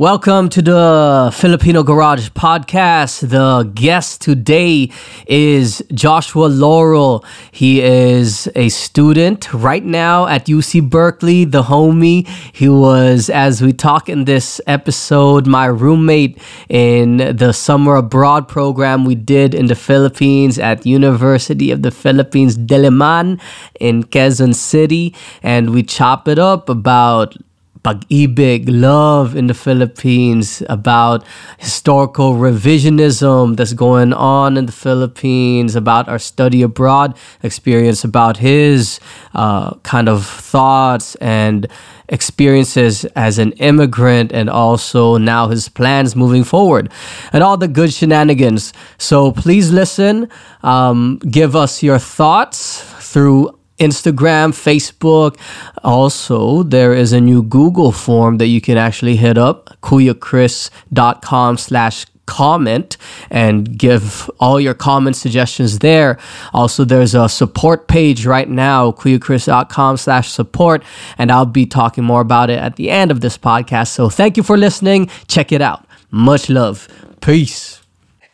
Welcome to the Filipino Garage podcast. The guest today is Joshua Laurel. He is a student right now at UC Berkeley, the homie. He was, as we talk in this episode, my roommate in the summer abroad program we did in the Philippines at University of the Philippines, Diliman in Quezon City. And we chop it up about pag-ibig, love in the Philippines, about historical revisionism that's going on in the Philippines, about our study abroad experience, about his uh, kind of thoughts and experiences as an immigrant, and also now his plans moving forward, and all the good shenanigans. So please listen, um, give us your thoughts through Instagram, Facebook. Also, there is a new Google form that you can actually hit up, kuyachris.com slash comment and give all your comment suggestions there. Also, there's a support page right now, kuyachris.com slash support, and I'll be talking more about it at the end of this podcast. So thank you for listening. Check it out. Much love. Peace.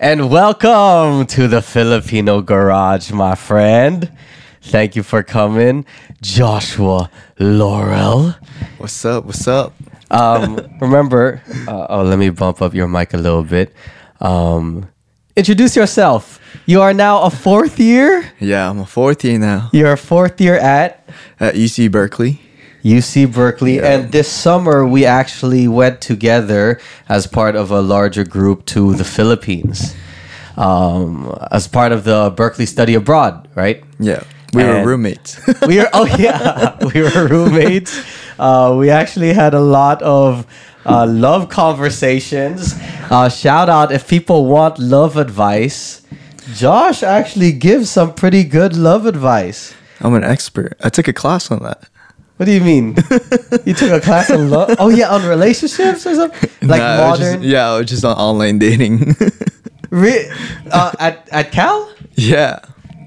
And welcome to the Filipino Garage, my friend. Thank you for coming, Joshua Laurel. What's up? What's up? Um, remember, uh, oh, let me bump up your mic a little bit. Um, introduce yourself. You are now a fourth year. Yeah, I'm a fourth year now You're a fourth year at at UC Berkeley. UC Berkeley, Yeah. and this summer we actually went together as part of a larger group to the Philippines, um, as part of the Berkeley Study Abroad, right? Yeah, we And- were roommates. we were oh yeah we were roommates uh, we actually had a lot of uh, love conversations uh, shout out if people want love advice josh actually gives some pretty good love advice I'm an expert. I took a class on that. what do you mean you took a class on love oh yeah on relationships or something like Nah, modern Just, yeah, just on online dating. Re- uh, at, at cal yeah.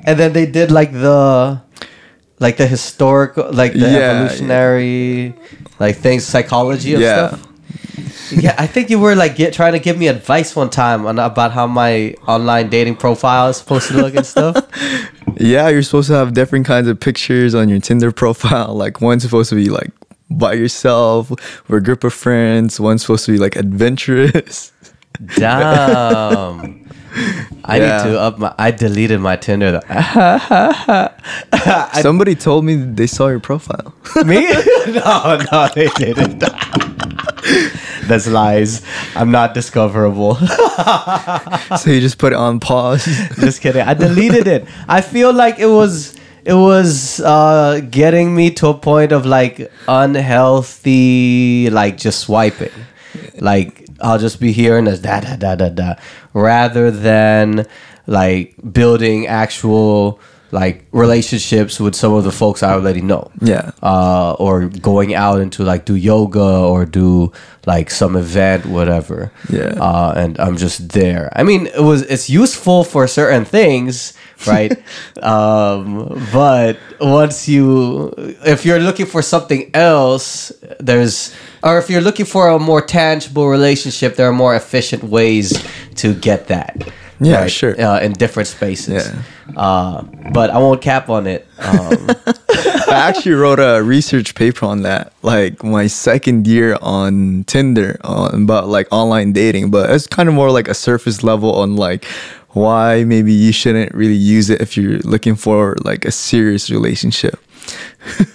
And then they did like the like the historical like the Yeah, evolutionary like things psychology of Yeah. stuff yeah i think you were like get, trying to give me advice one time on about how my online dating profile is supposed to look and stuff Yeah, you're supposed to have different kinds of pictures on your Tinder profile. Like one's supposed to be like by yourself with a group of friends. One's supposed to be like adventurous. damn i Yeah. need to up my i deleted my tinder though. Somebody told me they saw your profile. me no no they didn't that's lies i'm not discoverable so you just put it on pause. Just kidding. I deleted it. I feel like it was it was uh, getting me to a point of like unhealthy, like just swiping. Like I'll just be hearing this da da da da da, rather than like building actual like relationships with some of the folks I already know yeah. uh, or going out into like do yoga or do like some event, whatever. Yeah. Uh, and I'm just there. I mean, it was it's useful for certain things, right? um, but once you, if you're looking for something else, there's, or if you're looking for a more tangible relationship, there are more efficient ways to get that. Yeah, sure. Uh, in different spaces. Yeah. Uh, but I won't cap on it. Um, I actually wrote a research paper on that, like my second year on Tinder, on about like online dating. But it's kind of more like a surface level on like why maybe you shouldn't really use it if you're looking for like a serious relationship.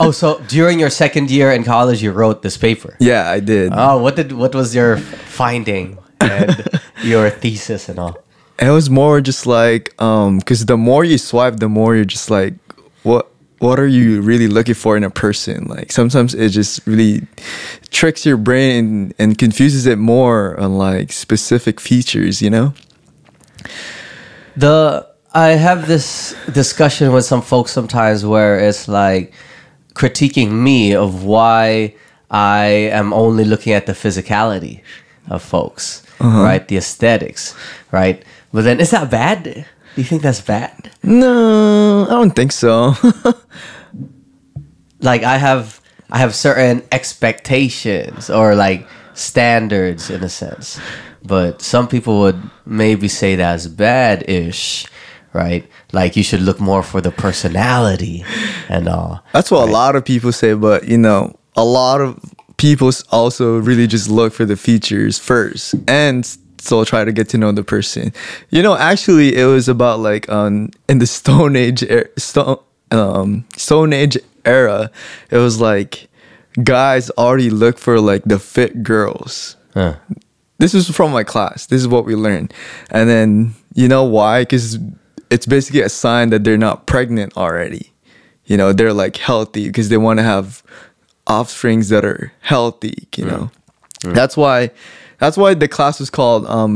oh, so during your second year in college, you wrote this paper. Yeah, I did. Oh, what did what was your finding and your thesis and all? It was more just like um because the more you swipe the more you're just like what what are you really looking for in a person like sometimes it just really tricks your brain and confuses it more on like specific features you know The I have this discussion with some folks sometimes where it's like critiquing me of why I am only looking at the physicality of folks, right? The aesthetics, right? But then is that bad? Do you think that's bad? no i don't think so like I have I have certain expectations or like standards in a sense. But some people would maybe say that's bad ish, right? Like you should look more for the personality and all. That's what a lot of people say, but you know, a lot of people also really just look for the features first and still try to get to know the person. You know, actually, it was about like um in the Stone Age er- Stone um Stone Age era. It was like guys already look for like the fit girls. Huh. This is from my class. This is what we learned, and then you know why? Because it's basically a sign that they're not pregnant already you know they're like healthy because they want to have offsprings that are healthy you know that's why that's why the class was called um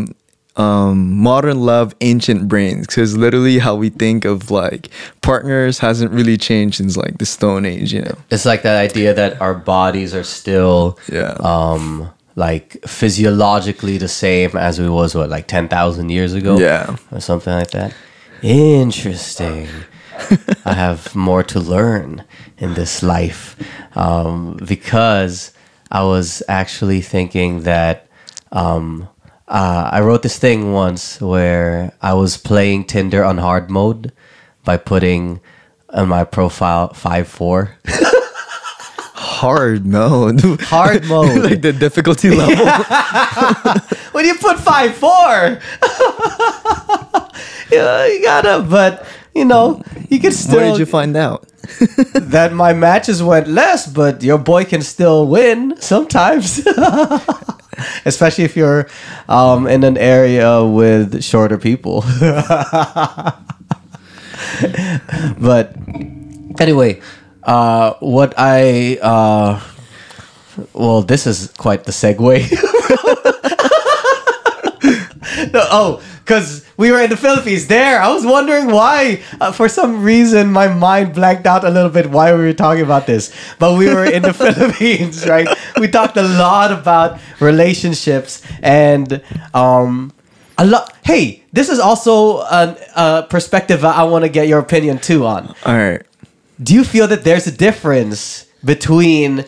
um modern love ancient brains because literally how we think of like partners hasn't really changed since like the stone age you know It's like that idea that our bodies are still Yeah. um like physiologically the same as we was what like 10,000 years ago Yeah. or something like that. Interesting. I have more to learn in this life um, because I was actually thinking that um, uh, I wrote this thing once where I was playing Tinder on hard mode by putting on my profile five four. hard mode Hard mode. like the difficulty level when you put five four, yeah, you gotta. But you know, you can still. where did you find out that my matches went less, but your boy can still win sometimes. Especially if you're um, in an area with shorter people. but anyway, uh, what I. Uh, well, this is quite the segue. No, oh, because we were in the Philippines. There, I was wondering why. Uh, for some reason, my mind blanked out a little bit why we were talking about this. But we were in the Philippines, right? We talked a lot about relationships and um, a lot. Hey, this is also a, a perspective I want to get your opinion too on. all right Do you feel that there's a difference between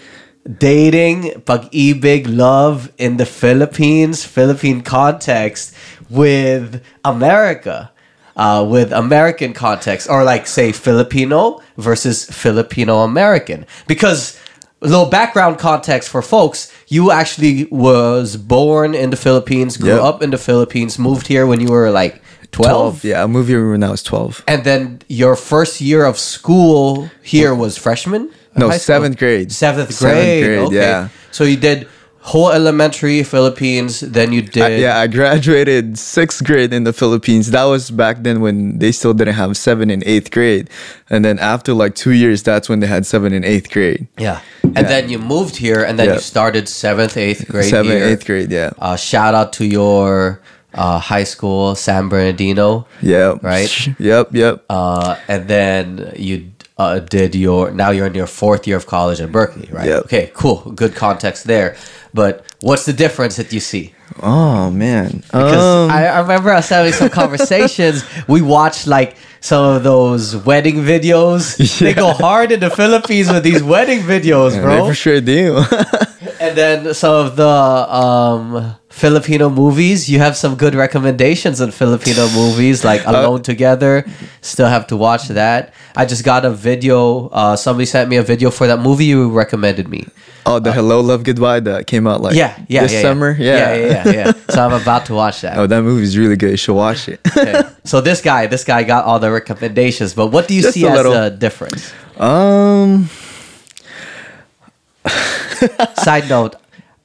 dating, pag-ibig, love in the Philippines, Philippine context with America? Uh, with American context, or like say Filipino versus Filipino American, because a little background context for folks, you actually was born in the Philippines, grew Yep. up in the Philippines, moved here when you were like 12, 12 yeah i moved here when i was 12 and then your first year of school here was freshman? No, High school? seventh grade. Seventh Seventh grade. grade, okay. yeah. So you did whole elementary Philippines, then you did I- yeah, I graduated sixth grade in the Philippines. That was back then when they still didn't have seventh and eighth grade. And then after like two years, that's when they had seventh and eighth grade. yeah. And Yeah. then you moved here and then Yeah. you started seventh, eighth grade. Seventh, here. eighth grade, yeah. Uh, shout out to your uh, high school, San Bernardino. Yep. Right? Yep, yep. Uh, and then you uh, did your now you're in your fourth year of college in Berkeley, right? Yep. Okay, cool, good context there. But what's the difference that you see? oh man. Because Um, I, I remember us having some conversations. we watched like some of those wedding videos. They go hard in the Philippines with these wedding videos, they bro. for sure do. And then some of the um, Filipino movies. You have some good recommendations on Filipino movies, like Uh, Alone Together. Still have to watch that. I just got a video. Uh, somebody sent me a video for that movie you recommended me. oh, the Hello Love Goodbye that came out like Yeah, yeah, this yeah, summer. Yeah. yeah, yeah, yeah, yeah. So I'm about to watch that. Oh, that movie's really good. You should watch it. Okay. So this guy, this guy got all the recommendations, but what do you Just see a as little. the difference? um, Side note,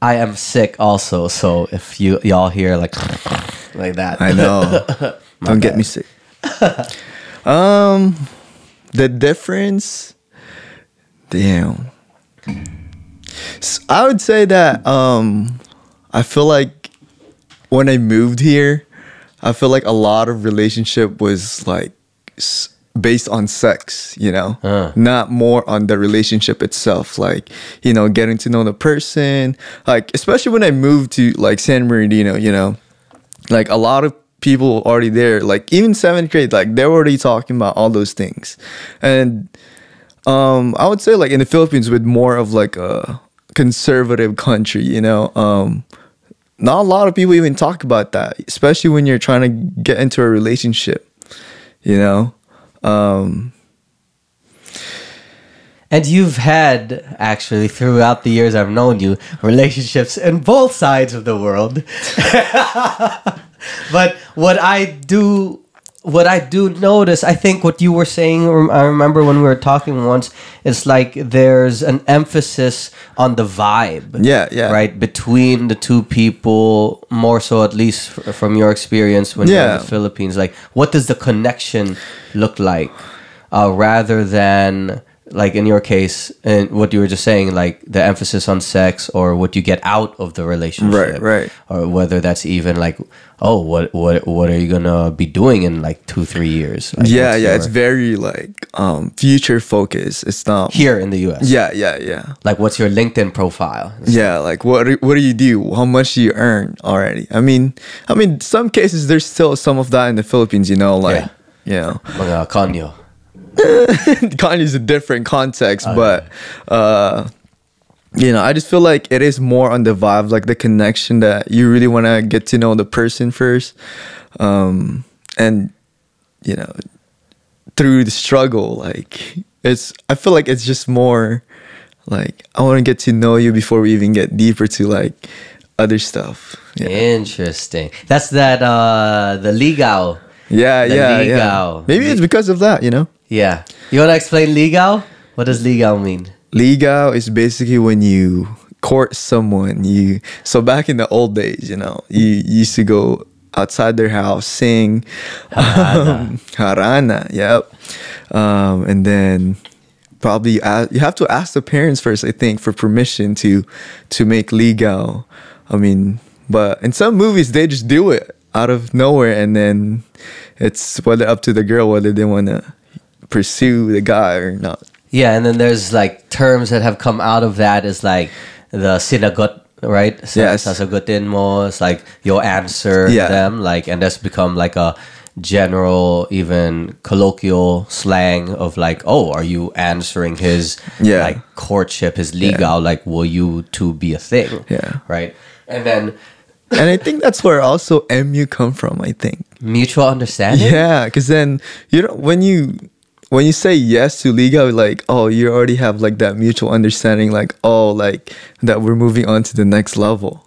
I am sick also, so if you y'all hear like like that, I know. Don't get me sick. um, the difference. Damn. I would say that um, I feel like when I moved here, I feel like a lot of relationship was like based on sex, you know, Uh. not more on the relationship itself. Like, you know, getting to know the person. Like, especially when I moved to like San Bernardino, you know, like a lot of people already there like even seventh grade like they're already talking about all those things and um i would say like in the philippines with more of like a conservative country, you know. Um not a lot of people even talk about that, especially when you're trying to get into a relationship, you know. Um And you've had actually throughout the years I've known you relationships in both sides of the world. but what I do what I do notice, I think what you were saying, I remember when we were talking once, it's like there's an emphasis on the vibe. Yeah, yeah. Right? Between the two people, more so at least from your experience when you're in the Philippines. Like, what does the connection look like? Uh, rather than, like in your case, and what you were just saying, like the emphasis on sex or what you get out of the relationship. Right, right. Or whether that's even like, oh, what what what are you gonna be doing in like two, three years? Like, yeah, yeah, your- it's very like um future focus It's not here in the US. Yeah, yeah, yeah. Like what's your LinkedIn profile? Yeah, like what do- what do you do? How much do you earn already? I mean, I mean, some cases there's still some of that in the Philippines, you know, like you know, Mga conyo. Kanye's a different context, but uh you know, I just feel like it is more on the vibe, like the connection that you really want to get to know the person first, um, and you know, through the struggle, like it's. I feel like it's just more like I want to get to know you before we even get deeper to like other stuff. Yeah, Interesting. That's that uh the ligaw. yeah, The yeah, yeah. ligaw. Maybe it's because of that, you know. Yeah. You wanna explain ligaw? What does ligaw mean? Ligaw is basically when you court someone. You so back in the old days, you know, you used to go outside their house, sing um, harana. Yep, um, and then probably you have to ask the parents first, I think, for permission to to make ligaw. I mean, but in some movies they just do it out of nowhere, and then it's whether up to the girl whether they want to pursue the guy or not. Yeah, and then there's like terms that have come out of that is like the sinagot, right? Yes. Sasagutin mo. It's like you'll answer Yeah. them, like, and that's become like a general, even colloquial slang of like, oh, are you answering his Yeah. like courtship, his ligaw? Like, will you two be a thing? Yeah. right. And then and I think that's where also MU come from. I think. mutual understanding. Yeah, because then you know when you when you say yes to ligaw, like oh, you already have like that mutual understanding, like oh, like that we're moving on to the next level.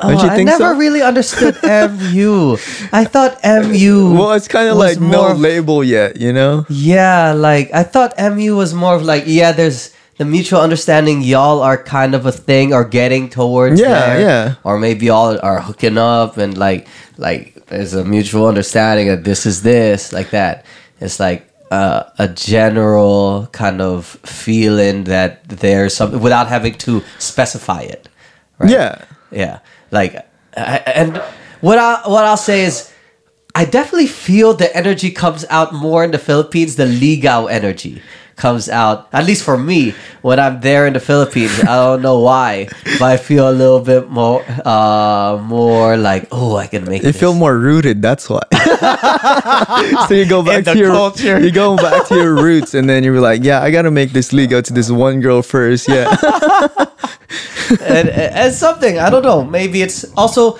Don't Oh, you I never so? really understood MU. I thought MU. well, it's kind of like no of- label yet, you know. Yeah, like I thought MU was more of like yeah, there's the mutual understanding y'all are kind of a thing or getting towards Yeah, there. yeah. Or maybe y'all are hooking up and like like there's a mutual understanding that this is this, like that. It's like uh, a general kind of feeling that there's something without having to specify it. Right? Yeah, Yeah, like, I, and what I what I'll say is, I definitely feel the energy comes out more in the Philippines. The ligaw energy comes out, at least for me, when I'm there in the Philippines. I don't know why, but I feel a little bit more, uh, more like, oh, I can make. you this. feel more rooted. That's why. so you go back the to your culture. you go back to your roots, and then you're like, yeah, I gotta make this ligaw to this one girl first. Yeah, and, and something I don't know. Maybe it's also.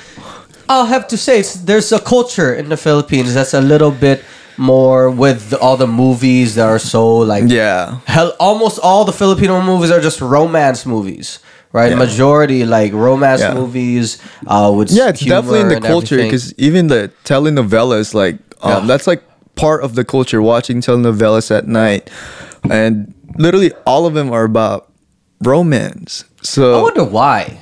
I'll have to say it's, there's a culture in the Philippines that's a little bit more with all the movies that are so like yeah. hell almost all the Filipino movies are just romance movies. Right, Yeah. majority like romance Yeah. movies uh, with Yeah, it's definitely in the culture because even the telenovelas, like um, Yeah. that's like part of the culture. Watching telenovelas at night, and literally all of them are about romance. So I wonder why.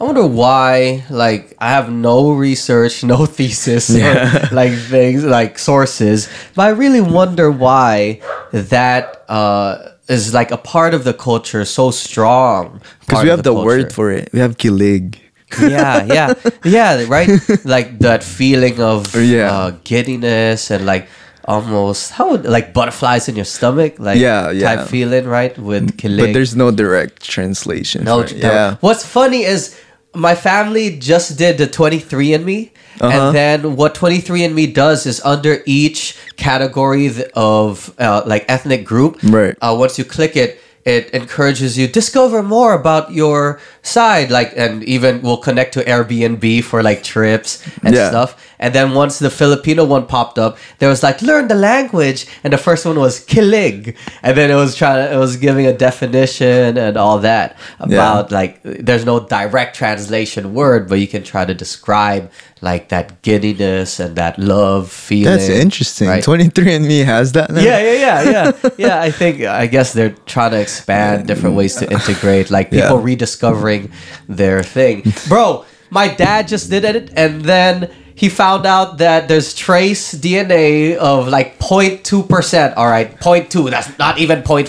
I wonder why. Like, I have no research, no thesis, or, like things like sources, but I really wonder why that uh, is like a part of the culture so strong. because we have the, culture. word for it, we have kilig. yeah, yeah, yeah, right. Like that feeling of Yeah. uh, giddiness and like almost how would, like butterflies in your stomach, like Yeah, yeah. type feeling, right? With kilig. But there's no direct translation. No, no. yeah. What's funny is my family just did the 23andMe. Uh-huh. And then what 23andMe does is under each category of uh, like ethnic group, Right. uh, once you click it, it encourages you discover more about your side like and even will connect to airbnb for like trips and Yeah. stuff and then once the filipino one popped up there was like learn the language and the first one was kilig and then it was trying it was giving a definition and all that about like there's no direct translation word but you can try to describe like that giddiness and that love feeling That's interesting. right? 23andMe has that now? yeah, yeah, yeah, yeah, yeah. I think I guess they're trying to expand different ways to integrate, like people Yeah. rediscovering their thing. Bro, my dad just did it, and then he found out that there's trace DNA of like 0.2 percent. All right, 0.2. That's not even 0.5.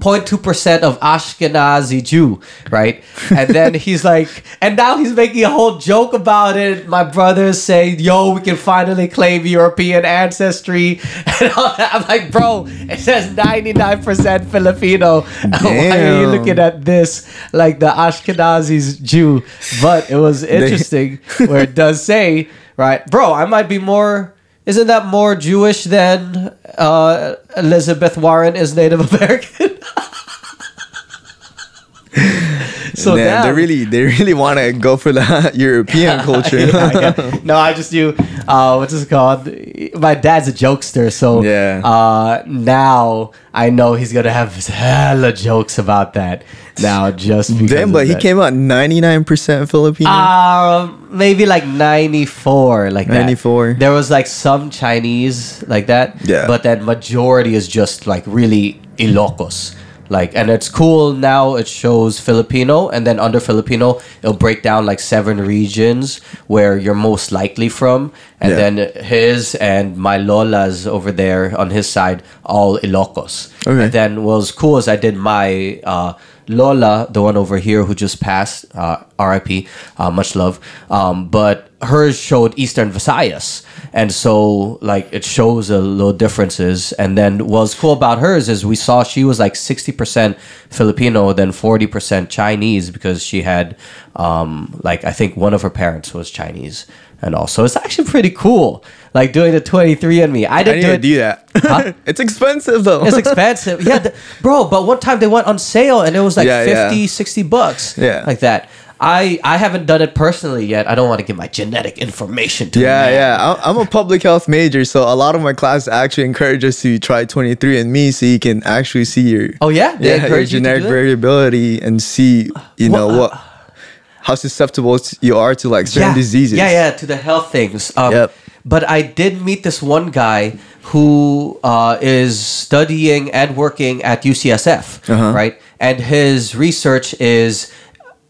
0.2 percent of Ashkenazi Jew, right? And then he's like, and now he's making a whole joke about it. My brother's saying, "Yo, we can finally claim European ancestry." And all that. I'm like, bro, it says 99% Filipino. Why are you looking at this like the Ashkenazi's Jew? But it was interesting where it does say, right, bro, I might be more. Isn't that more Jewish than uh, Elizabeth Warren is Native American? so Man, they really they really want to go for the European culture. Yeah, yeah. No, I just knew uh, what's this called? My dad's a jokester, so Yeah. Uh, now I know he's gonna have hella jokes about that. Now, just because Damn, but he that. came out 99% Filipino. Um, maybe like ninety four, like that. 94. There was like some Chinese like that. Yeah. But that majority is just like really Ilocos. Like, and it's cool now. It shows Filipino, and then under Filipino, it'll break down like seven regions where you're most likely from, and Yeah. then his and my lola's over there on his side, all Ilocos. Okay. And then what was cool is I did my uh, Lola, the one over here who just passed, uh, RIP, uh, much love. Um, but hers showed Eastern Visayas. And so, like, it shows a little differences. And then what's cool about hers is we saw she was like 60% Filipino, then 40% Chinese because she had, um, like, I think one of her parents was Chinese. And also, it's actually pretty cool, like doing the 23andMe. I I didn't need do it. do that. Huh? it's expensive though. It's expensive. Yeah, the, bro, but one time they went on sale and it was like Yeah, fifty, yeah. sixty bucks. Yeah. Like that. I, I haven't done it personally yet. I don't want to give my genetic information to Yeah, yeah. I'm- I'm a public health major, so a lot of my class actually encourage us to try 23andMe so you can actually see your Oh yeah, They yeah, your genetic variability and see you know Well, what how susceptible you are to like certain yeah. diseases. Yeah, yeah, to the health things. Um, Yep. But I did meet this one guy who uh, is studying and working at UCSF, Uh-huh. right? And his research is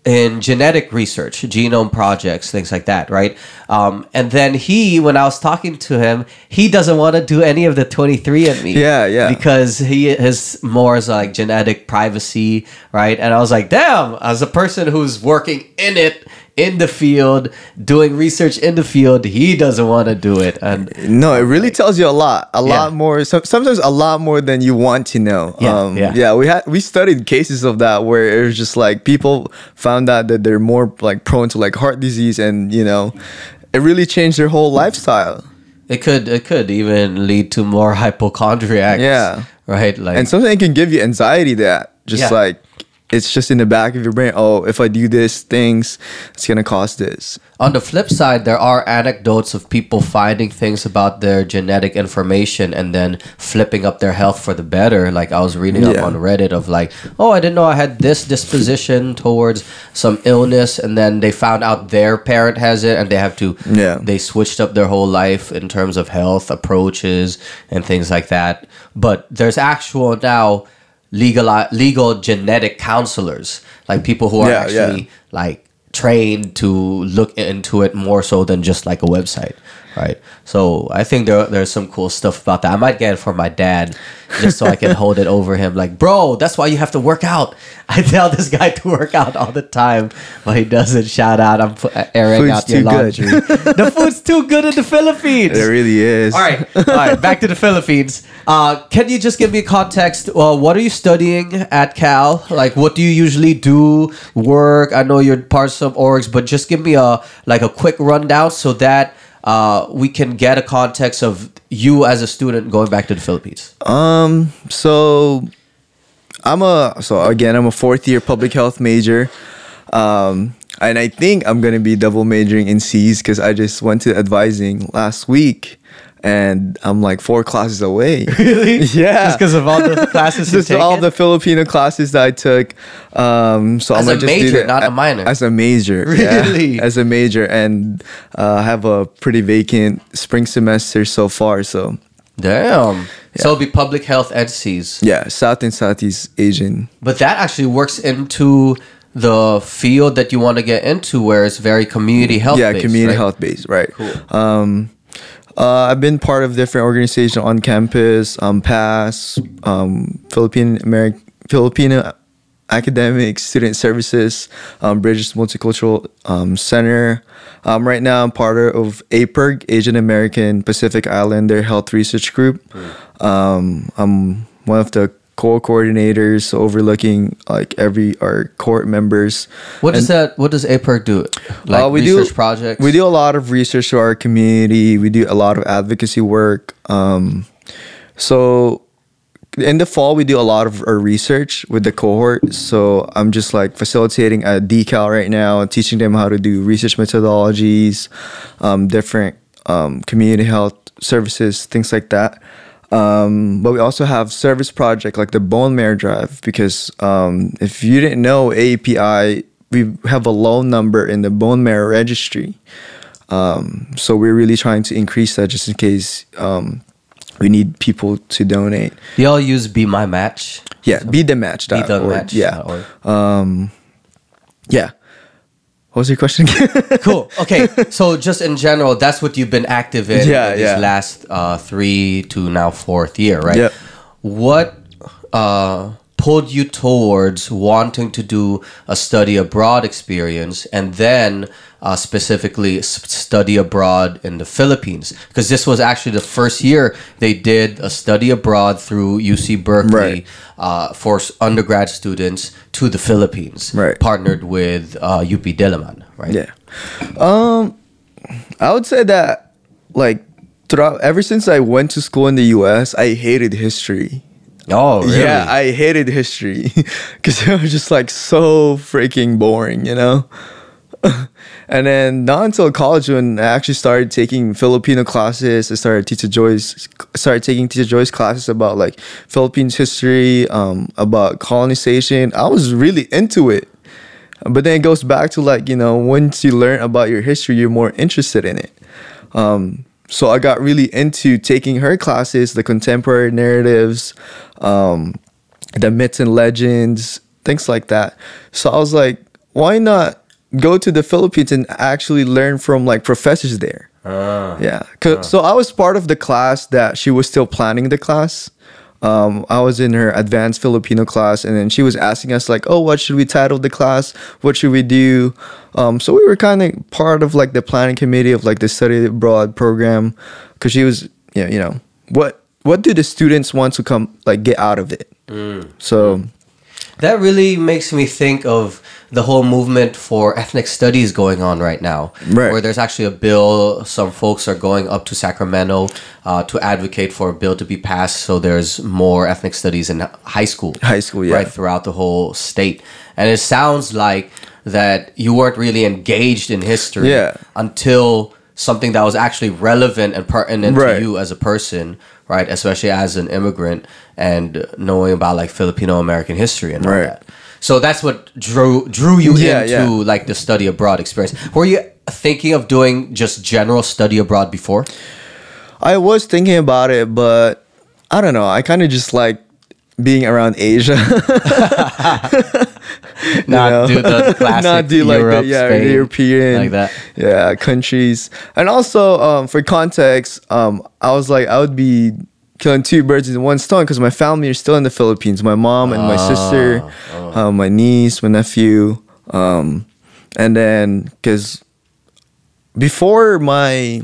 in genetic research, genome projects, things like that, right? Um, and then he, when I was talking to him, he doesn't want to do any of the 23andMe. Yeah, yeah. Because he is more as like genetic privacy, right? And I was like, damn, as a person who's working in it, in the field, doing research in the field, he doesn't want to do it. And No, it really tells you a lot, a Yeah. lot more. Some, sometimes a lot more than you want to know. Yeah, um, yeah. yeah. We had we studied cases of that where it was just like people found out that they're more like prone to like heart disease, and you know, it really changed their whole lifestyle. it could it could even lead to more hypochondriacs. Yeah. Right? Like and something can give you anxiety that just Yeah. like it's just in the back of your brain. Oh, if I do this things, it's gonna cause this. On the flip side, there are anecdotes of people finding things about their genetic information and then flipping up their health for the better. Like I was reading up on Reddit of like, oh, I didn't know I had this disposition towards some illness, and then they found out their parent has it, and they have to, Yeah. they switched up their whole life in terms of health approaches and things like that. But there's actual now legal legal genetic counselors, like people who are Yeah, yeah. actually like trained to look into it more so than just like a website right so i think there, there's some cool stuff about that i might get it for my dad just so i can hold it over him like bro that's why you have to work out i tell this guy to work out all the time but he doesn't shout out i'm airing Food's out your laundry the food's too good in the philippines It really is. all right, all right. Back to the Philippines. Uh, can you just give me context? Uh, what are you studying at Cal? Like, what do you usually do? Work? I know you're part of some orgs, but just give me a like a quick rundown so that uh, we can get a context of you as a student going back to the Philippines. Um. So, I'm a so again I'm a fourth year public health major, um, and I think I'm gonna be double majoring in C's because I just went to advising last week, and I'm like four classes away. Really? Yeah. Just because of all the classes you've just all the Filipino classes that I took. Um, so As I'm a gonna just do major, that not a minor. As a major, yeah. Really? as a major, and uh, have a pretty vacant spring semester so far. So Damn. So it'll be public health entities. yeah, South and Southeast Asian. But that actually works into the field that you want to get into where it's very community health yeah, based, community right? health based, right? Cool. Um, uh, I've been part of different organizations on campus, um, PASS, um, Philippine American Filipino Academic Student Services, um, Bridges Multicultural um, Center. Um, right now, I'm part of APERG, Asian American Pacific Islander Health Research Group. Um, I'm one of the co-coordinators overlooking like every our court members What does that what does APERG do? Like uh, we research do projects? We do a lot of research to our community. We do a lot of advocacy work. Um, so in the fall, we do a lot of our research with the cohort. So I'm just like facilitating a decal right now, and teaching them how to do research methodologies, um, different um, community health services, things like that. Um, but we also have service project like the bone marrow drive because um, if you didn't know API, we have a low number in the bone marrow registry. Um, so we're really trying to increase that just in case um, we need people to donate. Do y'all use Be My Match? Yeah, be the match. Be the match. Yeah. Um, yeah. What was your question again? cool. Okay, so just in general, that's what you've been active in Yeah, these yeah. last uh, three to now fourth year, right? Yep. What uh, pulled you towards wanting to do a study abroad experience and then uh, specifically study abroad in the Philippines? Because this was actually the first year they did a study abroad through UC Berkeley Right. uh, for undergrad students to the Philippines, Right. partnered with uh, UP Diliman, right? Yeah. Um, I would say that like throughout ever since I went to school in the U.S., I hated history. Oh, really? Yeah, I hated history because it was just like so freaking boring, you know. and then not until college when I actually started taking Filipino classes, I started teacher Joyce started taking teacher Joyce classes about like Philippines history, um, about colonization. I was really into it. But then it goes back to like, you know, once you learn about your history, you're more interested in it. Um, so I got really into taking her classes, the contemporary narratives, um, the myths and legends, things like that. So I was like, why not go to the Philippines and actually learn from like professors there? Yeah. 'Cause- So I was part of the class that she was still planning the class. Um, I was in her advanced Filipino class, and then she was asking us like, "Oh, what should we title the class? What should we do?" Um, so we were kind of part of like the planning committee of like the study abroad program, because she was, yeah, you know, what what do the students want to come like get out of it? So That really makes me think of the whole movement for ethnic studies going on right now. Right. Where there's actually a bill, some folks are going up to Sacramento uh, to advocate for a bill to be passed so there's more ethnic studies in high school. High school, yeah. Right, throughout the whole state. And it sounds like that you weren't really engaged in history Yeah. until something that was actually relevant and pertinent Right. to you as a person, right? Especially as an immigrant and knowing about like Filipino American history and all Right. that. So that's what drew drew you Yeah, into yeah. like the study abroad experience. Were you thinking of doing just general study abroad before? I was thinking about it, but I don't know. I kind of just like being around Asia. Not know? do the classic not do like Europe, the yeah Spain, European like that. yeah countries and also um, for context um, I was like I would be killing two birds in one stone because my family are still in the Philippines my mom and my sister Ah, uh, my niece my nephew um, and then because before my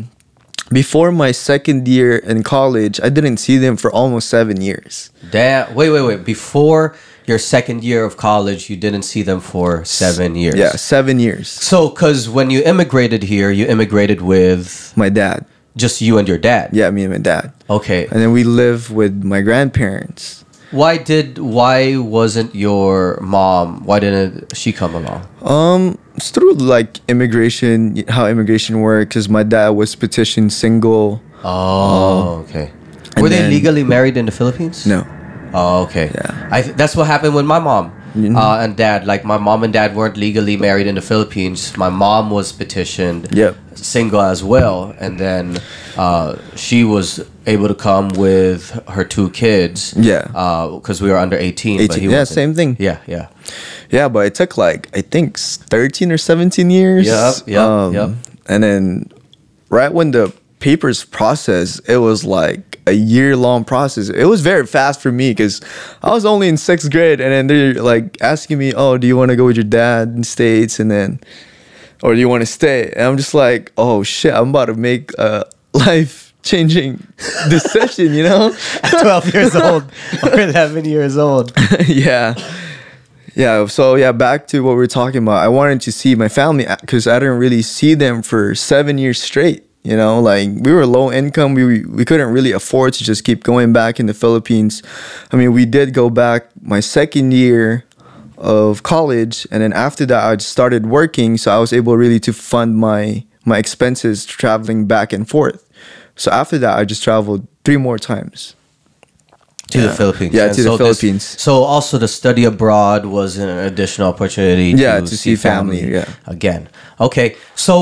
before my second year in college I didn't see them for almost seven years Damn. Wait, wait, wait. Before your second year of college, you didn't see them for seven years. yeah seven years So, because when you immigrated here, you immigrated with my dad just you and your dad. yeah me and my dad Okay. and then we live with my grandparents Why did why wasn't your mom? Why didn't she come along? Um, it's through like immigration, how immigration works. Cause my dad was petitioned single. Oh, okay. Were they then- legally married in the Philippines? No. Oh, okay. Yeah. I th- that's what happened with my mom Mhm. uh, and dad. Like my mom and dad weren't legally married in the Philippines. My mom was petitioned Yep. single as well, and then uh, she was able to come with her two kids. Yeah. Because we were under eighteen. but 18 he yeah, wasn't. same thing. Yeah, yeah. Yeah, but it took like I think thirteen or seventeen years. Yep, yep, yep. And then right when the papers process, it was like a year long process. It was very fast for me because I was only in sixth grade, and then they're like asking me, "Oh, do you want to go with your dad in states?" And then, or do you want to stay? And I'm just like, "Oh shit, I'm about to make a life changing decision," you know? At Twelve years old or eleven years old. yeah yeah so yeah back to what we were talking about i wanted to see my family because i didn't really see them for seven years straight you know like we were low income we we couldn't really afford to just keep going back in the philippines i mean we did go back my second year of college and then after that i started working so i was able really to fund my my expenses traveling back and forth so after that i just traveled three more times To the Philippines. Yeah, And to the so this- Philippines. so also the study abroad was an additional opportunity Yeah, to, to see family, yeah. Again. Okay. So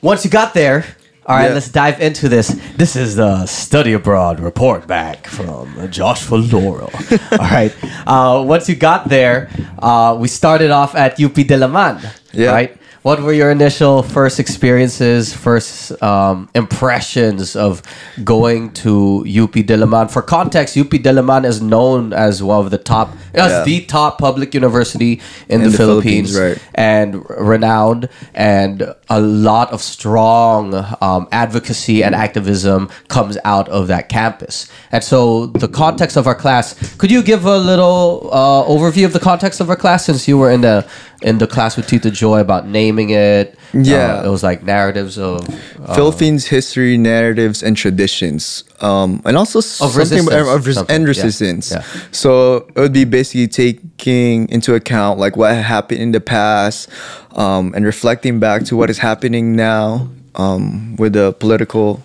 once you got there, all right, Yeah. let's dive into this. This is the study abroad report back from Joshua Laurel. all right. Uh, once you got there, uh, we started off at UP Diliman. Yeah. Right. What were your initial first experiences, first um, impressions of going to UP Diliman? For context, UP Diliman is known as one of the top, as Yeah. the top public university in, In the, the Philippines, Philippines, right. and renowned, and a lot of strong um, advocacy and activism comes out of that campus. And so, the context of our class, could you give a little uh, overview of the context of our class since you were in the in the class with Tita Joy about naming it? Yeah. Uh, it was like narratives of. Uh, Philippines history, narratives, and traditions, um, and also something resistance, of res- and yeah, resistance. yeah. So it would be basically taking into account like what happened in the past, um, and reflecting back to what is happening now um, with the political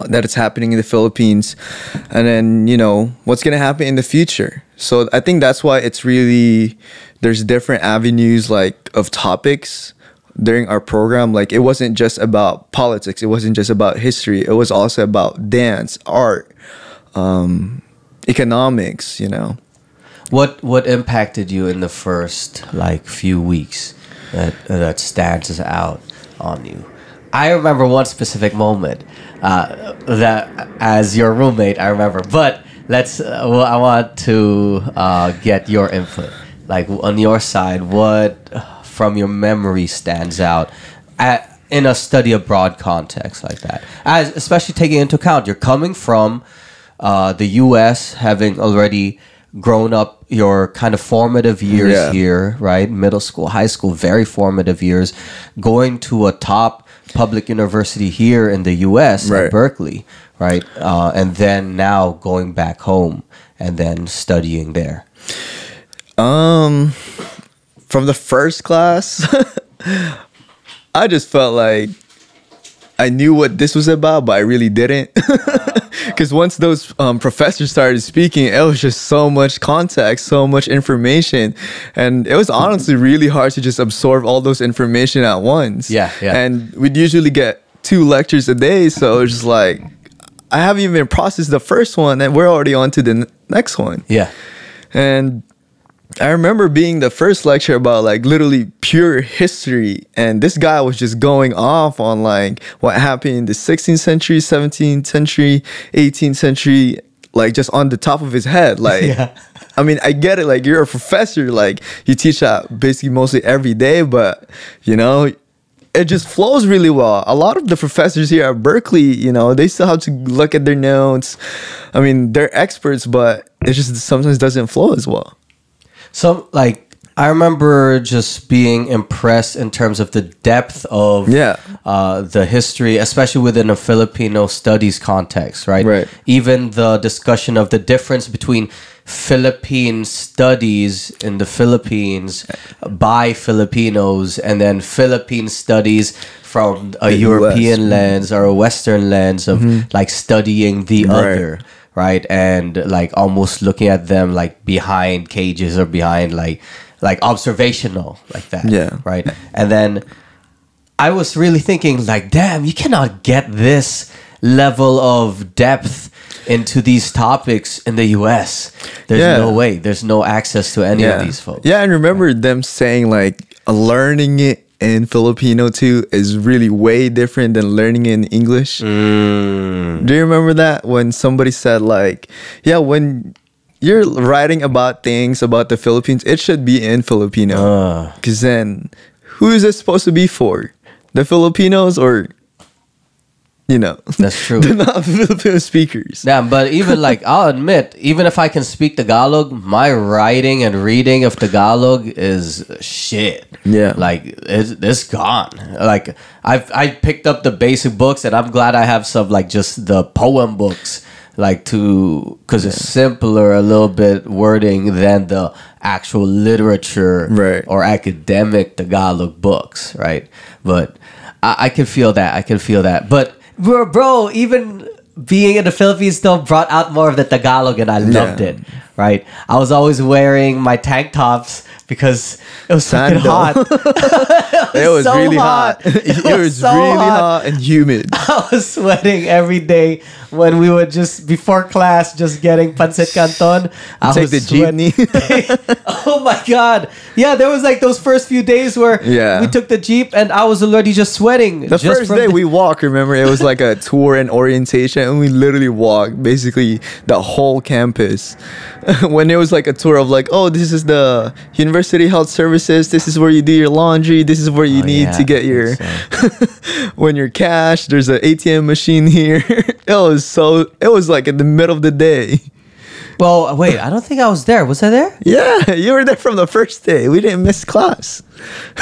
that is happening in the Philippines, and then you know what's gonna happen in the future. So I think that's why it's really there's different avenues like of topics during our program. Like it wasn't just about politics. It wasn't just about history. It was also about dance, art, um, economics. You know. What what impacted you in the first like few weeks that that stands out on you? I remember one specific moment uh, that as your roommate I remember, but let's. Uh, well, I want to uh, get your input. Like on your side, what from your memory stands out at, in a study abroad context like that? As especially taking into account you're coming from uh, the U.S. having already grown up your kind of formative years Yeah. here, right? Middle school, high school, very formative years. Going to a top public university here in the U.S. Right. at Berkeley, right? Uh, and then now going back home and then studying there. Um, from the first class, I just felt like I knew what this was about, but I really didn't. Because once those um, professors started speaking, it was just so much context, so much information, and it was honestly really hard to just absorb all those information at once. Yeah, yeah. And we'd usually get two lectures a day, so it's just like I haven't even processed the first one, and we're already on to the n- next one. Yeah. And I remember being the first lecture about like literally pure history, and this guy was just going off on like what happened in the 16th century, 17th century, 18th century, like just on the top of his head. Like, Yeah. I mean, I get it. Like, you're a professor, like you teach that basically mostly every day, but you know, it just flows really well. A lot of the professors here at Berkeley, you know, they still have to look at their notes. I mean, they're experts, but it just sometimes doesn't flow as well. So like I remember just being impressed in terms of the depth of Yeah. uh, the history, especially within a Filipino studies context, right? Right. Even the discussion of the difference between Philippine studies in the Philippines by Filipinos and then Philippine studies from a The US. European lens or a Western lens of like studying the Right. other right and like almost looking at them like behind cages or behind like like observational like that Yeah. right and then i was really thinking like damn you cannot get this level of depth into these topics in the us there's Yeah. no way there's no access to any yeah. of these folks Yeah, and remember them saying like learning it in Filipino too is really way different than learning in English. Mm. Do you remember that when somebody said like, yeah, when you're writing about things about the Philippines, it should be in Filipino. Uh. Cause then who is it supposed to be for? The Filipinos or you know That's true. the non Filipino speakers. Yeah, but even like I'll admit, even if I can speak Tagalog, my writing and reading of Tagalog is shit. Yeah. like it's, it's gone. Like I've I picked up the basic books, and I'm glad I have some like just the poem books, like to because it's simpler a little bit wording than the actual literature Right. or academic Tagalog books, right? But I, I can feel that. I can feel that. But bro, bro, even being in the Philippines still brought out more of the Tagalog, and I loved Yeah. it. Right? I was always wearing my tank tops because it was fucking hot. It was so really hot. hot. It It, was was, so really hot. hot. and humid. I was sweating every day when we were just before class, just getting pancit canton. I Take was the jeepney. oh my god! Yeah, there was like those first few days where Yeah. we took the jeep and I was already just sweating. The just first day the- we walked, remember, it was like a tour and orientation, and we literally walked basically the whole campus. when it was like a tour of like, oh, this is the University Health Services, this is where you do your laundry, this is where you Oh, need yeah, to get your when you're cash. There's an ATM machine here. it was so it was like in the middle of the day. Well, wait, I don't think I was there. Was I there? Yeah, you were there from the first day. We didn't miss class.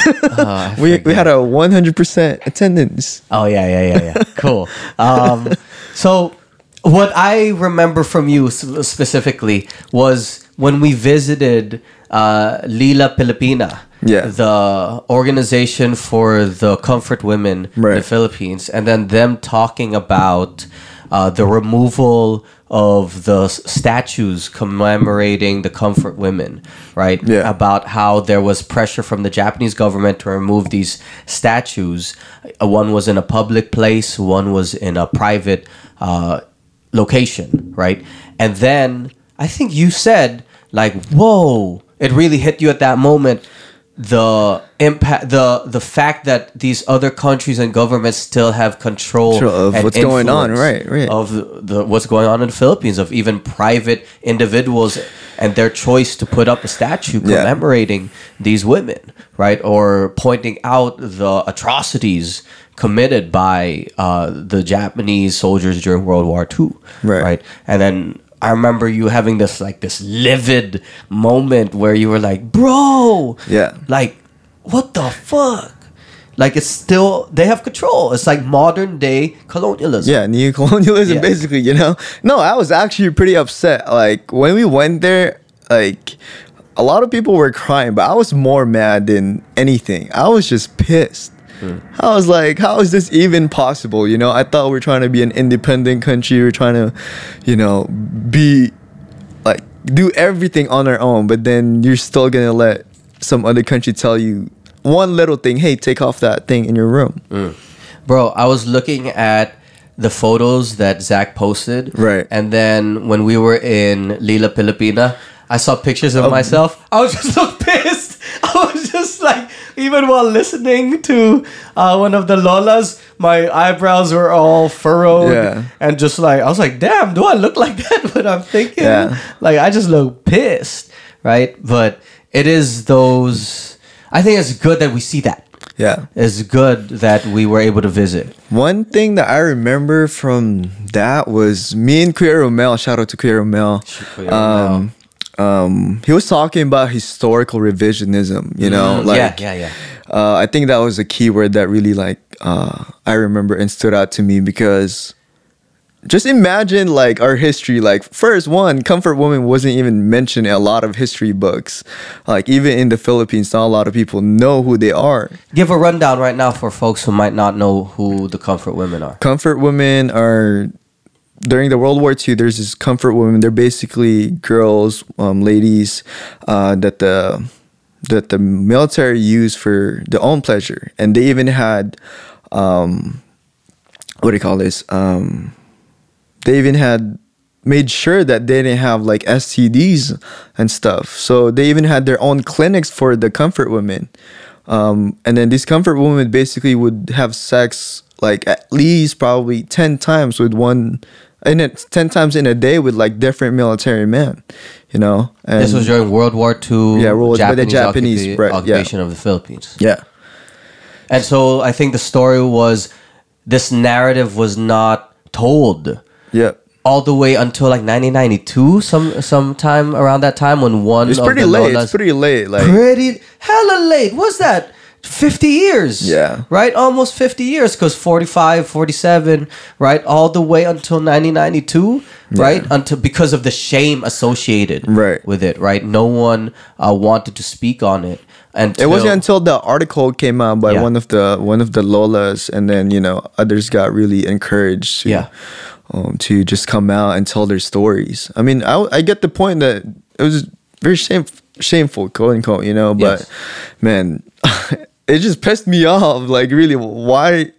Oh, We, we had a 100% attendance. Oh yeah, yeah, yeah, yeah. cool. Um, so what I remember from you specifically was when we visited uh, Lila Pilipina, Yeah. the organization for the comfort women in the Philippines, and then them talking about uh, the removal of the statues commemorating the comfort women, right? Yeah. About how there was pressure from the Japanese government to remove these statues. Uh, One was in a public place, one was in a private uh, location, right? And then I think you said, like, whoa, it really hit you at that moment. The impact, the the fact that these other countries and governments still have control Control of what's going on, right, right. of the, the what's going on in the Philippines, of even private individuals and their choice to put up a statue Yeah. commemorating these women, right, or pointing out the atrocities committed by uh, the Japanese soldiers during World War II, Right. and then. I remember you having this like this livid moment where you were like, "Bro, Yeah. like what the fuck?" Like it's still they have control. It's like modern day colonialism. Yeah, neo-colonialism, Yeah. basically, you know? No, I was actually pretty upset. Like, when we went there, like, a lot of people were crying, but I was more mad than anything. I was just pissed. I was like, how is this even possible? You know, I thought we are trying to be an independent country. We are trying to, you know, be like, do everything on our own, but then you're still gonna let some other country tell you one little thing hey, take off that thing in your room. Mm. Bro, I was looking at the photos that Zach posted. Right. And then when we were in Lila Pilipina, I saw pictures of oh. myself. I was just so pissed. I was just like, even while listening to uh, one of the Lolas, my eyebrows were all furrowed. Yeah. And just like, I was like, damn, do I look like that? But I'm thinking, Yeah. like, I just look pissed. Right. But it is those, I think it's good that we see that. Yeah. It's good that we were able to visit. One thing that I remember from that was me and Kuya Romel. Shout out to Kuya Romel. Um, um, he was talking about historical revisionism. You know, Mm, like yeah, yeah, yeah. Uh, I think that was a key word that really like uh, I remember and stood out to me because just imagine like our history. Like first one, comfort woman wasn't even mentioned in a lot of history books. Like even in the Philippines, not a lot of people know who they are. Give a rundown right now for folks who might not know who the comfort women are. comfort women are during the World War II. There's this comfort women. They're basically girls, um, ladies uh, that the that the military used for their own pleasure, and they even had um, what do you call this? Um, they even had made sure that they didn't have like STDs and stuff. So they even had their own clinics for the comfort women. Um, and then these comfort women basically would have sex like at least probably 10 times with one and it's 10 times in a day with like different military men, you know. And This was during World War II. Yeah, World- by the Japanese, occupa- right, yeah. occupation of the Philippines. yeah. And so I think the story was this narrative was not told Yeah. all the way until like 1992, some sometime around that time when one It's of pretty the late. Lolas It's pretty late like pretty hella late. What's that? 50 years. Yeah. Right? Almost 50 years because 45, 47, right? All the way until 1992, right? Until because of the shame associated Right. with it, right? No one uh, wanted to speak on it. And It wasn't until the article came out by Yeah. one of the one of the Lolas, and then you know others got really encouraged to Yeah. um, to just come out and tell their stories. I mean, I I get the point that it was very shame, shameful, quote unquote, you know. But Yes. man, it just pissed me off. Like, really, why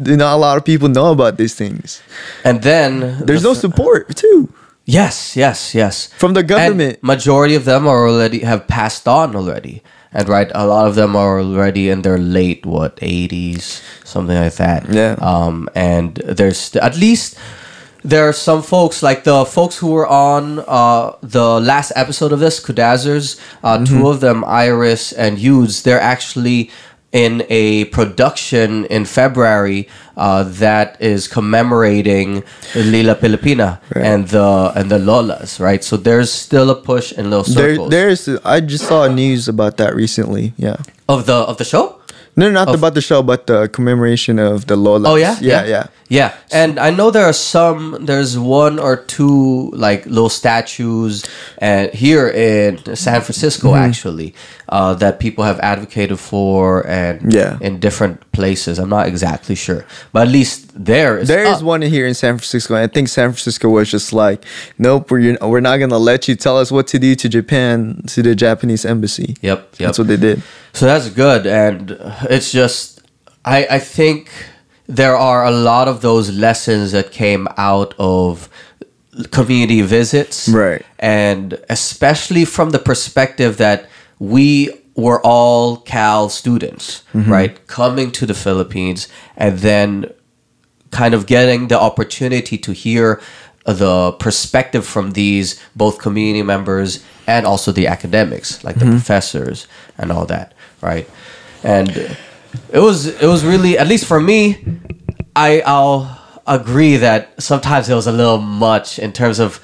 do not a lot of people know about these things? and then There's the no support too Yes, yes, yes. from the government. And majority of them are already have passed on already. And right, a lot of them are already in their late what 80s, something like that. Yeah. Um and there's at least there are some folks like the folks who were on uh, the last episode of this, Kudazers, uh, Mm-hmm. two of them, Iris and Yudes, they're actually in a production in February uh, that is commemorating Lila Pilipina Right. and the and the Lolas, right? So there's still a push in there, circles there's. I just saw news about that recently. Yeah. of the of the show. No, not about the show, but the commemoration of the Lolas. Oh yeah, yeah, yeah. yeah. Yeah, and I know there are some. There's one or two like little statues, and here in San Francisco Mm-hmm. actually, uh, that people have advocated for, and Yeah. in different places. I'm not exactly sure, but at least there is. There is up. one here in San Francisco. and I think San Francisco was just like, nope, we're we're not gonna let you tell us what to do to Japan to the Japanese embassy. Yep, yep. That's what they did. So that's good, and it's just I I think there are a lot of those lessons that came out of community visits, Right. And especially from the perspective that we were all Cal students, mm-hmm. right, coming to the Philippines, and then kind of getting the opportunity to hear the perspective from these both community members and also the academics like the mm-hmm. professors and all that right? And it was it was really at least for me i i'll agree that sometimes it was a little much in terms of